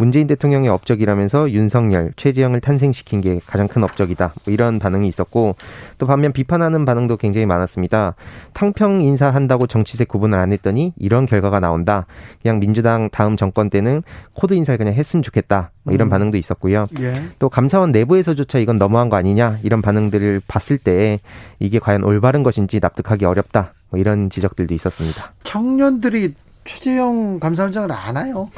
문재인 대통령의 업적이라면서 윤석열, 최재형을 탄생시킨 게 가장 큰 업적이다. 뭐 이런 반응이 있었고 또 반면 비판하는 반응도 굉장히 많았습니다. 탕평 인사한다고 정치색 구분을 안 했더니 이런 결과가 나온다. 그냥 민주당 다음 정권 때는 코드 인사를 그냥 했으면 좋겠다. 뭐 이런 음. 반응도 있었고요. 예. 또 감사원 내부에서조차 이건 너무한 거 아니냐 이런 반응들을 봤을 때 이게 과연 올바른 것인지 납득하기 어렵다. 뭐 이런 지적들도 있었습니다. 청년들이 최재형 감사원장을 아나요?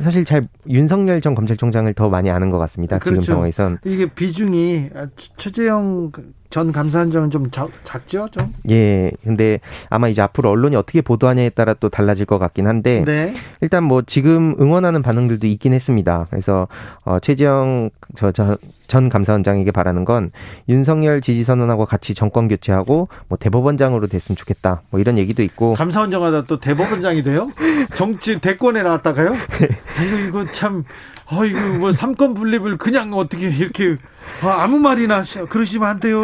사실 잘 윤석열 전 검찰총장을 더 많이 아는 것 같습니다. 그렇죠. 지금 상황에선 이게 비중이 최재형 전 감사원장은 좀 작, 죠 좀? 예. 근데 아마 이제 앞으로 언론이 어떻게 보도하냐에 따라 또 달라질 것 같긴 한데 네. 일단 뭐 지금 응원하는 반응들도 있긴 했습니다. 그래서 어 최재형 저전 전 감사원장에게 바라는 건 윤석열 지지 선언하고 같이 정권 교체하고 뭐 대법원장으로 됐으면 좋겠다. 뭐 이런 얘기도 있고 감사원장 하다 또 대법원장이 돼요? 정치 대권에 나왔다가요? [laughs] 이거 이거 참 어, 이거 뭐 삼권 분립을 그냥 어떻게 이렇게 아, 아무 말이나 그러시면 안 돼요.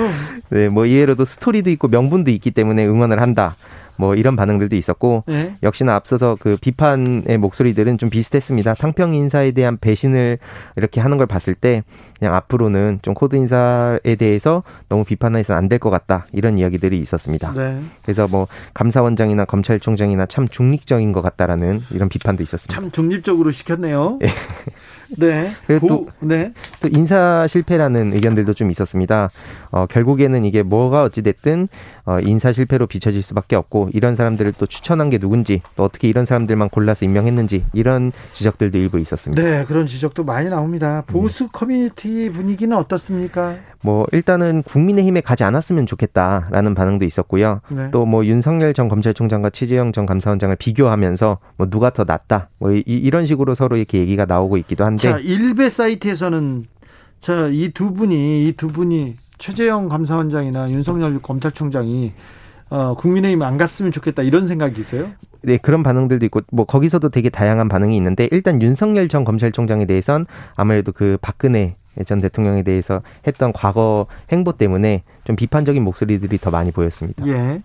네, 뭐 이해로도 스토리도 있고 명분도 있기 때문에 응원을 한다. 뭐 이런 반응들도 있었고 네. 역시나 앞서서 그 비판의 목소리들은 좀 비슷했습니다. 탕평 인사에 대한 배신을 이렇게 하는 걸 봤을 때 그냥 앞으로는 좀 코드 인사에 대해서 너무 비판해서는 안 될 것 같다 이런 이야기들이 있었습니다. 네. 그래서 뭐 감사원장이나 검찰총장이나 참 중립적인 것 같다라는 이런 비판도 있었습니다. 참 중립적으로 시켰네요. [laughs] 네. 네. 그리고 또, 네. 또 인사 실패라는 의견들도 좀 있었습니다. 어, 결국에는 이게 뭐가 어찌됐든 어, 인사 실패로 비춰질 수밖에 없고 이런 사람들을 또 추천한 게 누군지 또 어떻게 이런 사람들만 골라서 임명했는지 이런 지적들도 일부 있었습니다. 네, 그런 지적도 많이 나옵니다. 보수 네. 커뮤니티 분위기는 어떻습니까? 뭐 일단은 국민의힘에 가지 않았으면 좋겠다라는 반응도 있었고요. 네. 또뭐 윤석열 전 검찰총장과 최재형 전 감사원장을 비교하면서 뭐 누가 더 낫다 뭐 이, 런 식으로 서로 이렇게 얘기가 나오고 있기도 한데. 자 일베 사이트에서는 자이 두 분이 이 두 분이 최재형 감사원장이나 윤석열 검찰총장이 어, 국민의힘 안 갔으면 좋겠다 이런 생각이 있어요? 네, 그런 반응들도 있고 뭐 거기서도 되게 다양한 반응이 있는데 일단 윤석열 전 검찰총장에 대해선 아무래도 그 박근혜 전 대통령에 대해서 했던 과거 행보 때문에 좀 비판적인 목소리들이 더 많이 보였습니다. 예.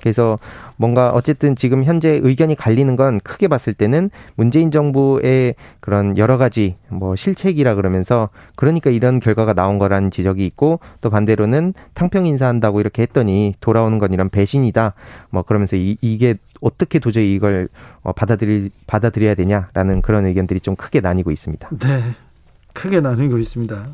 그래서 뭔가 어쨌든 지금 현재 의견이 갈리는 건 크게 봤을 때는 문재인 정부의 그런 여러 가지 뭐 실책이라 그러면서 그러니까 이런 결과가 나온 거라는 지적이 있고 또 반대로는 탕평 인사한다고 이렇게 했더니 돌아오는 건 이런 배신이다. 뭐 그러면서 이, 이게 어떻게 도저히 이걸 어, 받아들이 받아들여야 되냐라는 그런 의견들이 좀 크게 나뉘고 있습니다. 네. 크게 나뉘고 있습니다.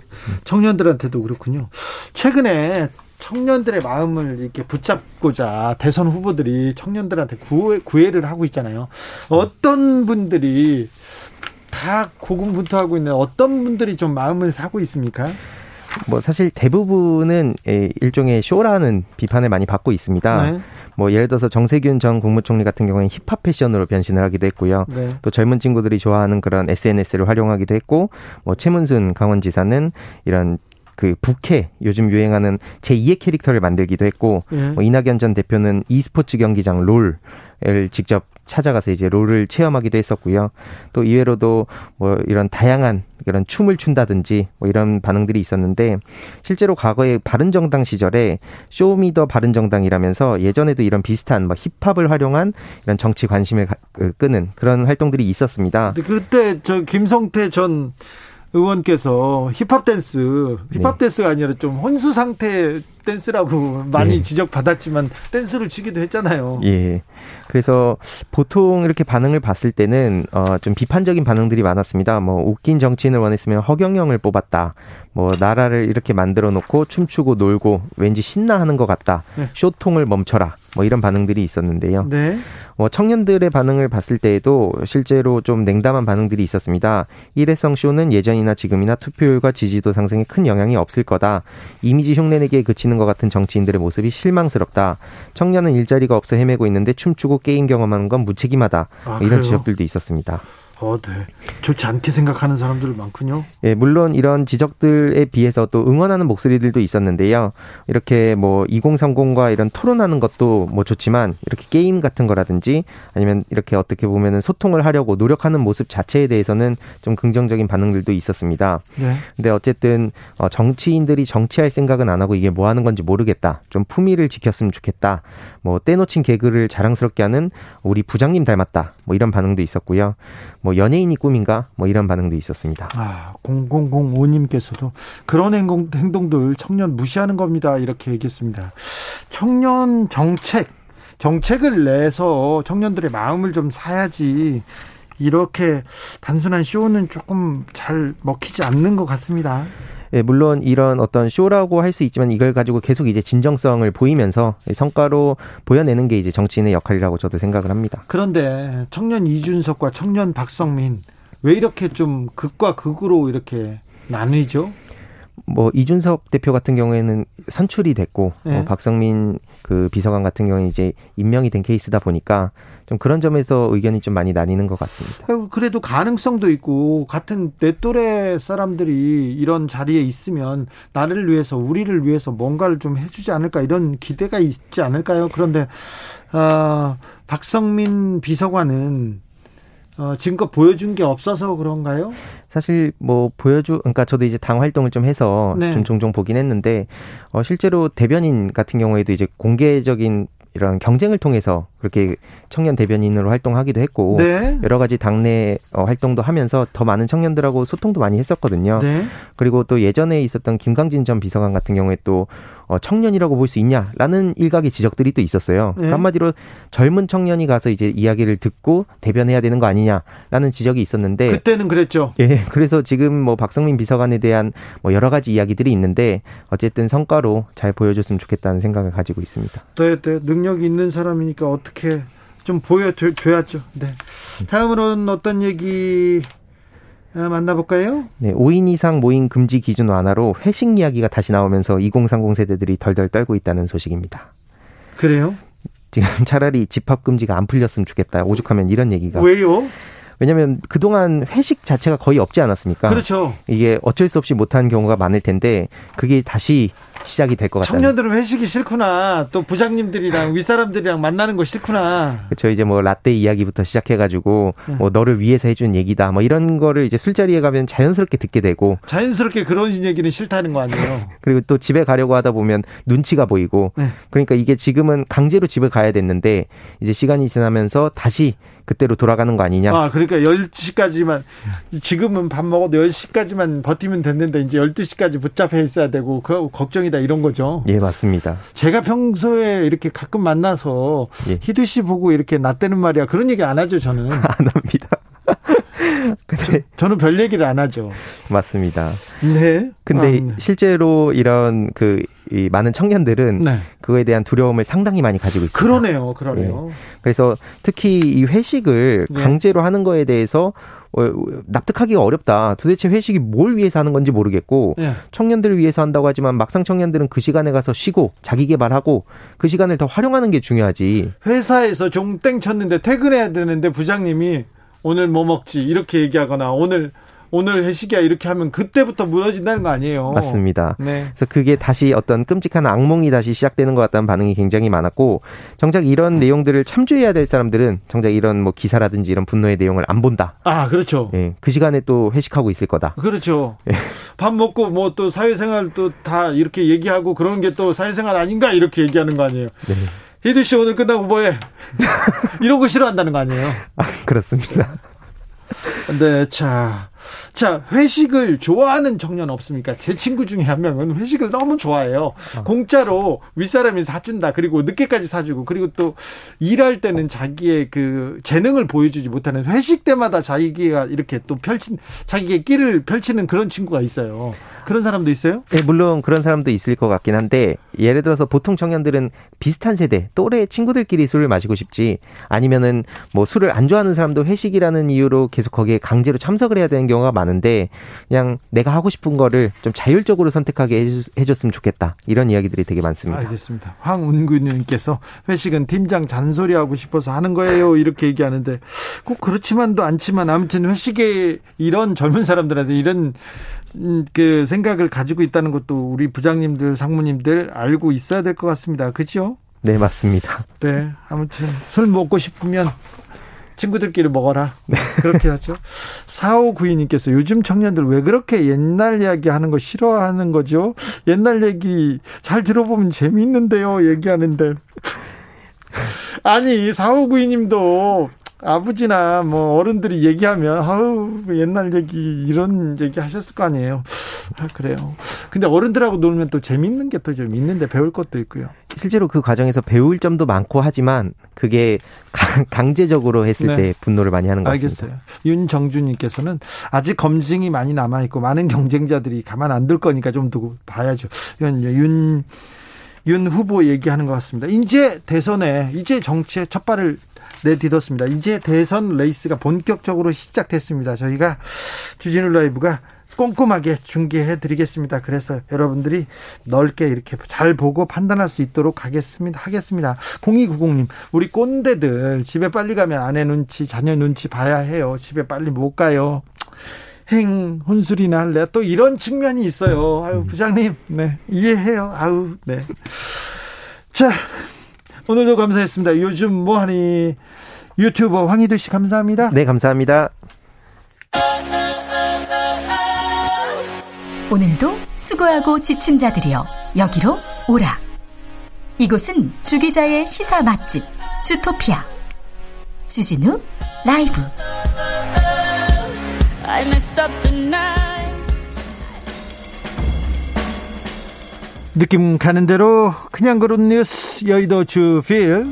청년들한테도 그렇군요. 최근에 청년들의 마음을 이렇게 붙잡고자 대선 후보들이 청년들한테 구애, 구애를 하고 있잖아요. 어떤 분들이 다 고군분투하고 있는 어떤 분들이 좀 마음을 사고 있습니까? 뭐 사실 대부분은 일종의 쇼라는 비판을 많이 받고 있습니다. 네. 뭐 예를 들어서 정세균 전 국무총리 같은 경우에는 힙합 패션으로 변신을 하기도 했고요. 네. 또 젊은 친구들이 좋아하는 그런 SNS를 활용하기도 했고, 뭐 최문순 강원지사는 이런 그 부캐 요즘 유행하는 제2의 캐릭터를 만들기도 했고 예. 뭐 이낙연 전 대표는 e스포츠 경기장 롤을 직접 찾아가서 이제 롤을 체험하기도 했었고요. 또 이외로도 뭐 이런 다양한 이런 춤을 춘다든지 뭐 이런 반응들이 있었는데 실제로 과거에 바른정당 시절에 Show Me the 바른정당이라면서 예전에도 이런 비슷한 뭐 힙합을 활용한 이런 정치 관심을 그 끄는 그런 활동들이 있었습니다. 그때 저 김성태 전 의원께서 힙합 댄스, 힙합 네. 댄스가 아니라 좀 혼수 상태 댄스라고 [laughs] 많이 네. 지적받았지만 댄스를 추기도 했잖아요. 예. 그래서 보통 이렇게 반응을 봤을 때는 어, 좀 비판적인 반응들이 많았습니다. 뭐 웃긴 정치인을 원했으면 허경영을 뽑았다. 뭐 나라를 이렇게 만들어 놓고 춤추고 놀고 왠지 신나하는 것 같다. 네. 쇼통을 멈춰라. 뭐 이런 반응들이 있었는데요. 네. 뭐 청년들의 반응을 봤을 때에도 실제로 좀 냉담한 반응들이 있었습니다. 일회성 쇼는 예전이나 지금이나 투표율과 지지도 상승에 큰 영향이 없을 거다. 이미지 흉내내기에 그치는 것 같은 정치인들의 모습이 실망스럽다. 청년은 일자리가 없어 헤매고 있는데 춤추고 게임 경험하는 건 무책임하다. 아, 뭐 이런 지적들도 있었습니다. 어, 네. 좋지 않게 생각하는 사람들 많군요. 예, 물론 이런 지적들에 비해서 또 응원하는 목소리들도 있었는데요. 이렇게 뭐 2030과 이런 토론하는 것도 뭐 좋지만 이렇게 게임 같은 거라든지 아니면 이렇게 어떻게 보면은 소통을 하려고 노력하는 모습 자체에 대해서는 좀 긍정적인 반응들도 있었습니다. 네. 근데 어쨌든 어, 정치인들이 정치할 생각은 안 하고 이게 뭐 하는 건지 모르겠다. 좀 품위를 지켰으면 좋겠다. 뭐 떼놓친 개그를 자랑스럽게 하는 우리 부장님 닮았다. 뭐 이런 반응도 있었고요. 뭐 연예인이 꿈인가 뭐 이런 반응도 있었습니다. 아, 0005님께서도 그런 행동, 행동들 청년 무시하는 겁니다. 이렇게 얘기했습니다. 청년 정책 정책을 내서 청년들의 마음을 좀 사야지 이렇게 단순한 쇼는 조금 잘 먹히지 않는 것 같습니다. 예, 물론 이런 어떤 쇼라고 할 수 있지만 이걸 가지고 계속 이제 진정성을 보이면서 성과로 보여내는 게 이제 정치인의 역할이라고 저도 생각을 합니다. 그런데 청년 이준석과 청년 박성민 왜 이렇게 좀 극과 극으로 이렇게 나뉘죠? 뭐 이준석 대표 같은 경우에는 선출이 됐고 네. 어, 박성민 그 비서관 같은 경우는 이제 임명이 된 케이스다 보니까 좀 그런 점에서 의견이 좀 많이 나뉘는 것 같습니다. 그래도 가능성도 있고 같은 내 또래 사람들이 이런 자리에 있으면 나를 위해서 우리를 위해서 뭔가를 좀 해주지 않을까 이런 기대가 있지 않을까요? 그런데 어, 박성민 비서관은 어, 지금껏 보여준 게 없어서 그런가요? 사실 뭐 보여주 그러니까 저도 이제 당 활동을 좀 해서 네. 좀 종종 보긴 했는데 어 실제로 대변인 같은 경우에도 이제 공개적인 이런 경쟁을 통해서 그렇게 청년 대변인으로 활동하기도 했고 네. 여러 가지 당내 어, 활동도 하면서 더 많은 청년들하고 소통도 많이 했었거든요. 네. 그리고 또 예전에 있었던 김광진 전 비서관 같은 경우에 또 어, 청년이라고 볼 수 있냐라는 일각의 지적들이 또 있었어요. 네. 한마디로 젊은 청년이 가서 이제 이야기를 듣고 대변해야 되는 거 아니냐라는 지적이 있었는데 그때는 그랬죠. 예. 그래서 지금 뭐 박성민 비서관에 대한 뭐 여러 가지 이야기들이 있는데 어쨌든 성과로 잘 보여줬으면 좋겠다는 생각을 가지고 있습니다. 네, 네. 능력이 있는 사람이니까 어떻게 좀 보여줘야죠. 네. 다음으로는 어떤 얘기 아, 만나볼까요? 네, 5인 이상 모임 금지 기준 완화로 회식 이야기가 다시 나오면서 2030 세대들이 덜덜 떨고 있다는 소식입니다. 그래요? 지금 [laughs] 차라리 집합 금지가 안 풀렸으면 좋겠다. 오죽하면 이런 얘기가. 왜요? 왜냐하면 그동안 회식 자체가 거의 없지 않았습니까? 그렇죠. 이게 어쩔 수 없이 못하는 경우가 많을 텐데 그게 다시 시작이 될 것 같아요. 청년들은 회식이 싫구나. 또 부장님들이랑 윗사람들이랑 만나는 거 싫구나. 그렇죠. 이제 뭐 라떼 이야기부터 시작해가지고 네. 뭐 너를 위해서 해준 얘기다. 뭐 이런 거를 이제 술자리에 가면 자연스럽게 듣게 되고. 자연스럽게 그런 얘기는 싫다는 거 아니에요. [laughs] 그리고 또 집에 가려고 하다 보면 눈치가 보이고. 네. 그러니까 이게 지금은 강제로 집에 가야 됐는데 이제 시간이 지나면서 다시 그때로 돌아가는 거 아니냐. 아, 그러니까 10시까지만 지금은 밥 먹어도 10시까지만 버티면 됐는데 이제 12시까지 붙잡혀 있어야 되고 그 걱정이 아니다 이런 거죠. 예, 맞습니다. 제가 평소에 이렇게 가끔 만나서 예. 희두 씨 보고 이렇게 낫대는 말이야 그런 얘기 안 하죠 저는. [laughs] 안 합니다. [laughs] 근데 저, 는별 얘기를 안 하죠. 맞습니다. 네. 근데 아, 네. 실제로 이런 그 이 많은 청년들은 네. 그거에 대한 두려움을 상당히 많이 가지고 있습니다. 그러네요, 그러네요. 네. 그래서 특히 이 회식을 네. 강제로 하는 거에 대해서 어, 납득하기가 어렵다. 도대체 회식이 뭘 위해서 하는 건지 모르겠고 네. 청년들을 위해서 한다고 하지만 막상 청년들은 그 시간에 가서 쉬고 자기 개발하고 그 시간을 더 활용하는 게 중요하지. 회사에서 종땡 쳤는데 퇴근해야 되는데 부장님이 오늘 뭐 먹지 이렇게 얘기하거나 오늘 오늘 회식이야 이렇게 하면 그때부터 무너진다는 거 아니에요. 맞습니다. 네. 그래서 그게 다시 어떤 끔찍한 악몽이 다시 시작되는 것 같다는 반응이 굉장히 많았고 정작 이런 내용들을 참조해야 될 사람들은 정작 이런 뭐 기사라든지 이런 분노의 내용을 안 본다. 아 그렇죠. 예, 그 시간에 또 회식하고 있을 거다. 그렇죠. 예. 밥 먹고 뭐 또 사회생활 또 다 이렇게 얘기하고 그런 게 또 사회생활 아닌가 이렇게 얘기하는 거 아니에요. 네. 히드 씨 오늘 끝나고 뭐해? [laughs] 이런 거 싫어한다는 거 아니에요? 아, 그렇습니다. 네, 자. 자, 회식을 좋아하는 청년 없습니까? 제 친구 중에 한 명은 회식을 너무 좋아해요. 어. 공짜로 윗사람이 사준다. 그리고 늦게까지 사주고. 그리고 또 일할 때는 자기의 그 재능을 보여주지 못하는 회식 때마다 자기가 이렇게 또 펼친, 자기의 끼를 펼치는 그런 친구가 있어요. 그런 사람도 있어요? 네, 물론 그런 사람도 있을 것 같긴 한데, 예를 들어서 보통 청년들은 비슷한 세대, 또래 친구들끼리 술을 마시고 싶지, 아니면은 뭐 술을 안 좋아하는 사람도 회식이라는 이유로 계속 거기에 강제로 참석을 해야 되는 경우가 많은데 그냥 내가 하고 싶은 거를 좀 자율적으로 선택하게 해줬, 으면 좋겠다 이런 이야기들이 되게 많습니다. 알겠습니다. 황운구님께서 회식은 팀장 잔소리 하고 싶어서 하는 거예요 이렇게 얘기하는데 꼭 그렇지만도 않지만 아무튼 회식에 이런 젊은 사람들한테 이런 음, 그 생각을 가지고 있다는 것도 우리 부장님들 상무님들 알고 있어야 될 것 같습니다. 그죠? 네 맞습니다. 네 아무튼 술 먹고 싶으면 친구들끼리 먹어라. 네. 그렇게 하죠. 4592님께서 요즘 청년들 왜 그렇게 옛날 이야기 하는 거 싫어하는 거죠? 옛날 얘기 잘 들어보면 재미있는데요. 얘기하는데. 아니, 4592님도 아버지나 뭐 어른들이 얘기하면 아우 옛날 얘기 이런 얘기 하셨을 거 아니에요. 아, 그래요. 근데 어른들하고 놀면 또 재밌는 게 또 좀 있는데 배울 것도 있고요. 실제로 그 과정에서 배울 점도 많고 하지만 그게 강제적으로 했을 네. 때 분노를 많이 하는 것 같습니다. 알겠어요. 윤정주님께서는 아직 검증이 많이 남아 있고 많은 경쟁자들이 가만 안 둘 거니까 좀 두고 봐야죠. 윤, 윤 후보 얘기하는 것 같습니다. 이제 대선에 이제 정치의 첫 발을 내딛었습니다. 이제 대선 레이스가 본격적으로 시작됐습니다. 저희가 주진우 라이브가 꼼꼼하게 중계해 드리겠습니다. 그래서 여러분들이 넓게 이렇게 잘 보고 판단할 수 있도록 하겠습니다. 하겠습니다. 0290님, 우리 꼰대들 집에 빨리 가면 아내 눈치, 자녀 눈치 봐야 해요. 집에 빨리 못 가요. 행 혼술이나 할래 또 이런 측면이 있어요. 아유 부장님, 네 이해해요. 아우 네. 자 오늘도 감사했습니다. 요즘 뭐하니 유튜버 황희두 씨 감사합니다. 네 감사합니다. 오늘도 수고하고 지친 자들이여 여기로 오라. 이곳은 주기자의 시사 맛집 주토피아 주진우 라이브. 느낌 가는 대로 그냥 그런 뉴스 여의도 주필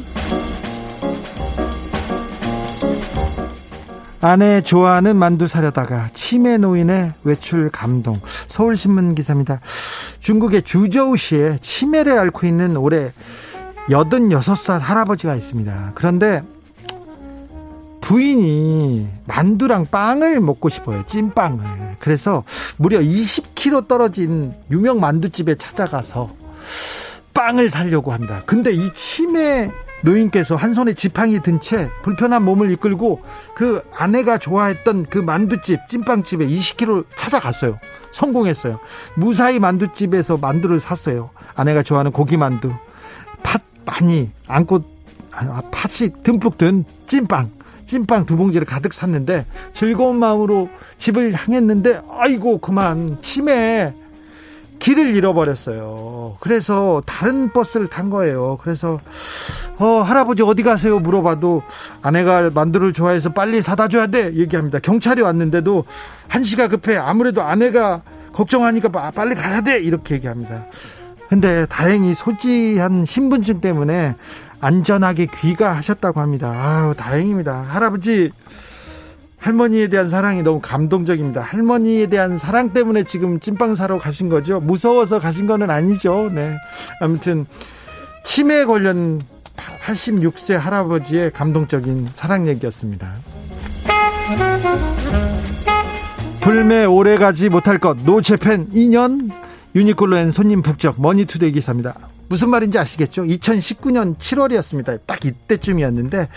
아내 좋아하는 만두 사려다가 치매 노인의 외출 감동. 서울신문 기사입니다. 중국의 주저우시에 치매를 앓고 있는 올해 86살 할아버지가 있습니다. 그런데 부인이 만두랑 빵을 먹고 싶어요. 찐빵을. 그래서 무려 20km 떨어진 유명 만두집에 찾아가서 빵을 사려고 합니다. 근데 이 치매 노인께서 한 손에 지팡이 든 채 불편한 몸을 이끌고 그 아내가 좋아했던 그 만두집 찐빵집에 20km 찾아갔어요. 성공했어요. 무사히 만두집에서 만두를 샀어요. 아내가 좋아하는 고기 만두, 팥 많이 안고 아, 팥이 듬뿍 든 찐빵. 찐빵 두 봉지를 가득 샀는데 즐거운 마음으로 집을 향했는데 아이고 그만 치매 길을 잃어버렸어요. 그래서 다른 버스를 탄 거예요. 그래서 어 할아버지 어디 가세요 물어봐도 아내가 만두를 좋아해서 빨리 사다 줘야 돼 얘기합니다. 경찰이 왔는데도 한시가 급해 아무래도 아내가 걱정하니까 빨리 가야 돼 이렇게 얘기합니다. 근데 다행히 소지한 신분증 때문에 안전하게 귀가하셨다고 합니다. 아유 다행입니다. 할아버지 할머니에 대한 사랑이 너무 감동적입니다. 할머니에 대한 사랑 때문에 지금 찐빵 사러 가신 거죠. 무서워서 가신 거는 아니죠. 네. 아무튼 치매 관련 86세 할아버지의 감동적인 사랑 얘기였습니다. 불매 오래 가지 못할 것 No Japan 2년 유니클로엔 손님 북적 머니투데이 기사입니다. 무슨 말인지 아시겠죠? 2019년 7월이었습니다. 딱 이때쯤이었는데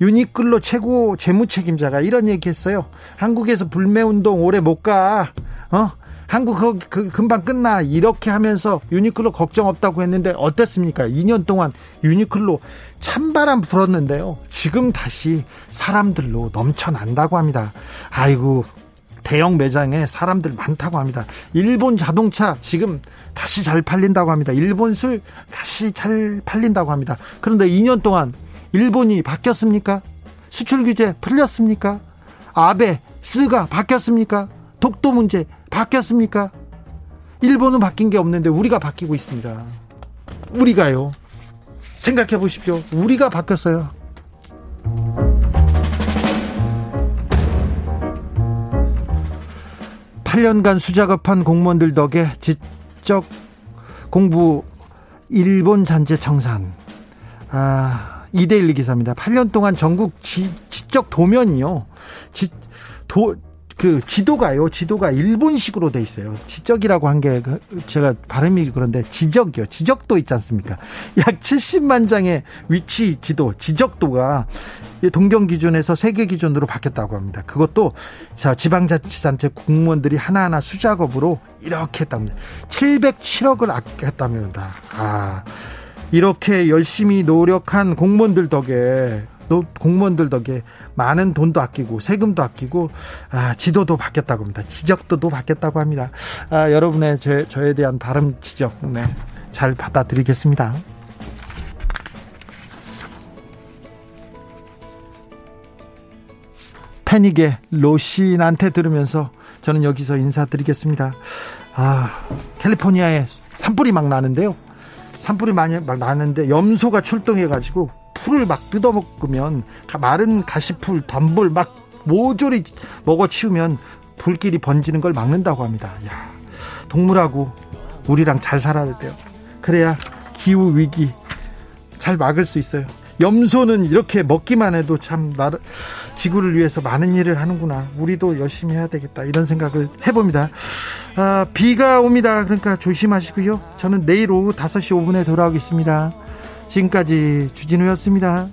유니클로 최고 재무 책임자가 이런 얘기했어요. 한국에서 불매 운동 오래 못 가. 어? 한국 그, 그 금방 끝나 이렇게 하면서 유니클로 걱정 없다고 했는데 어땠습니까? 2년 동안 유니클로 찬바람 불었는데요. 지금 다시 사람들로 넘쳐난다고 합니다. 아이고 대형 매장에 사람들 많다고 합니다. 일본 자동차 지금 다시 잘 팔린다고 합니다. 일본 술 다시 잘 팔린다고 합니다. 그런데 2년 동안 일본이 바뀌었습니까? 수출 규제 풀렸습니까? 아베, 스가 바뀌었습니까? 독도 문제 바뀌었습니까? 일본은 바뀐 게 없는데 우리가 바뀌고 있습니다. 우리가요. 생각해 보십시오. 우리가 바뀌었어요. 8년간 수작업한 공무원들 덕에 지 적 공부 일본 잔재 청산. 아, 2대1 기사입니다. 8년 동안 전국 지, 지적 도면이요. 지, 도, 그 지도가요. 지도가 일본식으로 돼 있어요. 지적이라고 한게그 제가 발음이 그런데 지적이요. 지적도 있지 않습니까? 약 70만 장의 위치 지도, 지적도가 동경 기준에서 세계 기준으로 바뀌었다고 합니다. 그것도 자 지방자치단체 공무원들이 하나하나 수작업으로 이렇게 했답니다. 707억을 아꼈답니다. 아 이렇게 열심히 노력한 공무원들 덕에 공무원들 덕에 많은 돈도 아끼고 세금도 아끼고 아, 지도도 바뀌었다고 합니다. 지적도도 바뀌었다고 합니다. 아, 여러분의 제, 저에 대한 발음 지적 네, 잘 받아들이겠습니다. 패닉의 로신한테 들으면서 저는 여기서 인사드리겠습니다. 아, 캘리포니아에 산불이 막 나는데요. 산불이 많이 막 나는데 염소가 출동해가지고 풀을 막 뜯어먹으면 마른 가시풀, 덤불 막 모조리 먹어치우면 불길이 번지는 걸 막는다고 합니다. 야, 동물하고 우리랑 잘 살아야 돼요. 그래야 기후 위기 잘 막을 수 있어요. 염소는 이렇게 먹기만 해도 참 나를 지구를 위해서 많은 일을 하는구나. 우리도 열심히 해야 되겠다. 이런 생각을 해봅니다. 아, 비가 옵니다. 그러니까 조심하시고요. 저는 내일 오후 5시 5분에 돌아오겠습니다. 지금까지 주진우였습니다.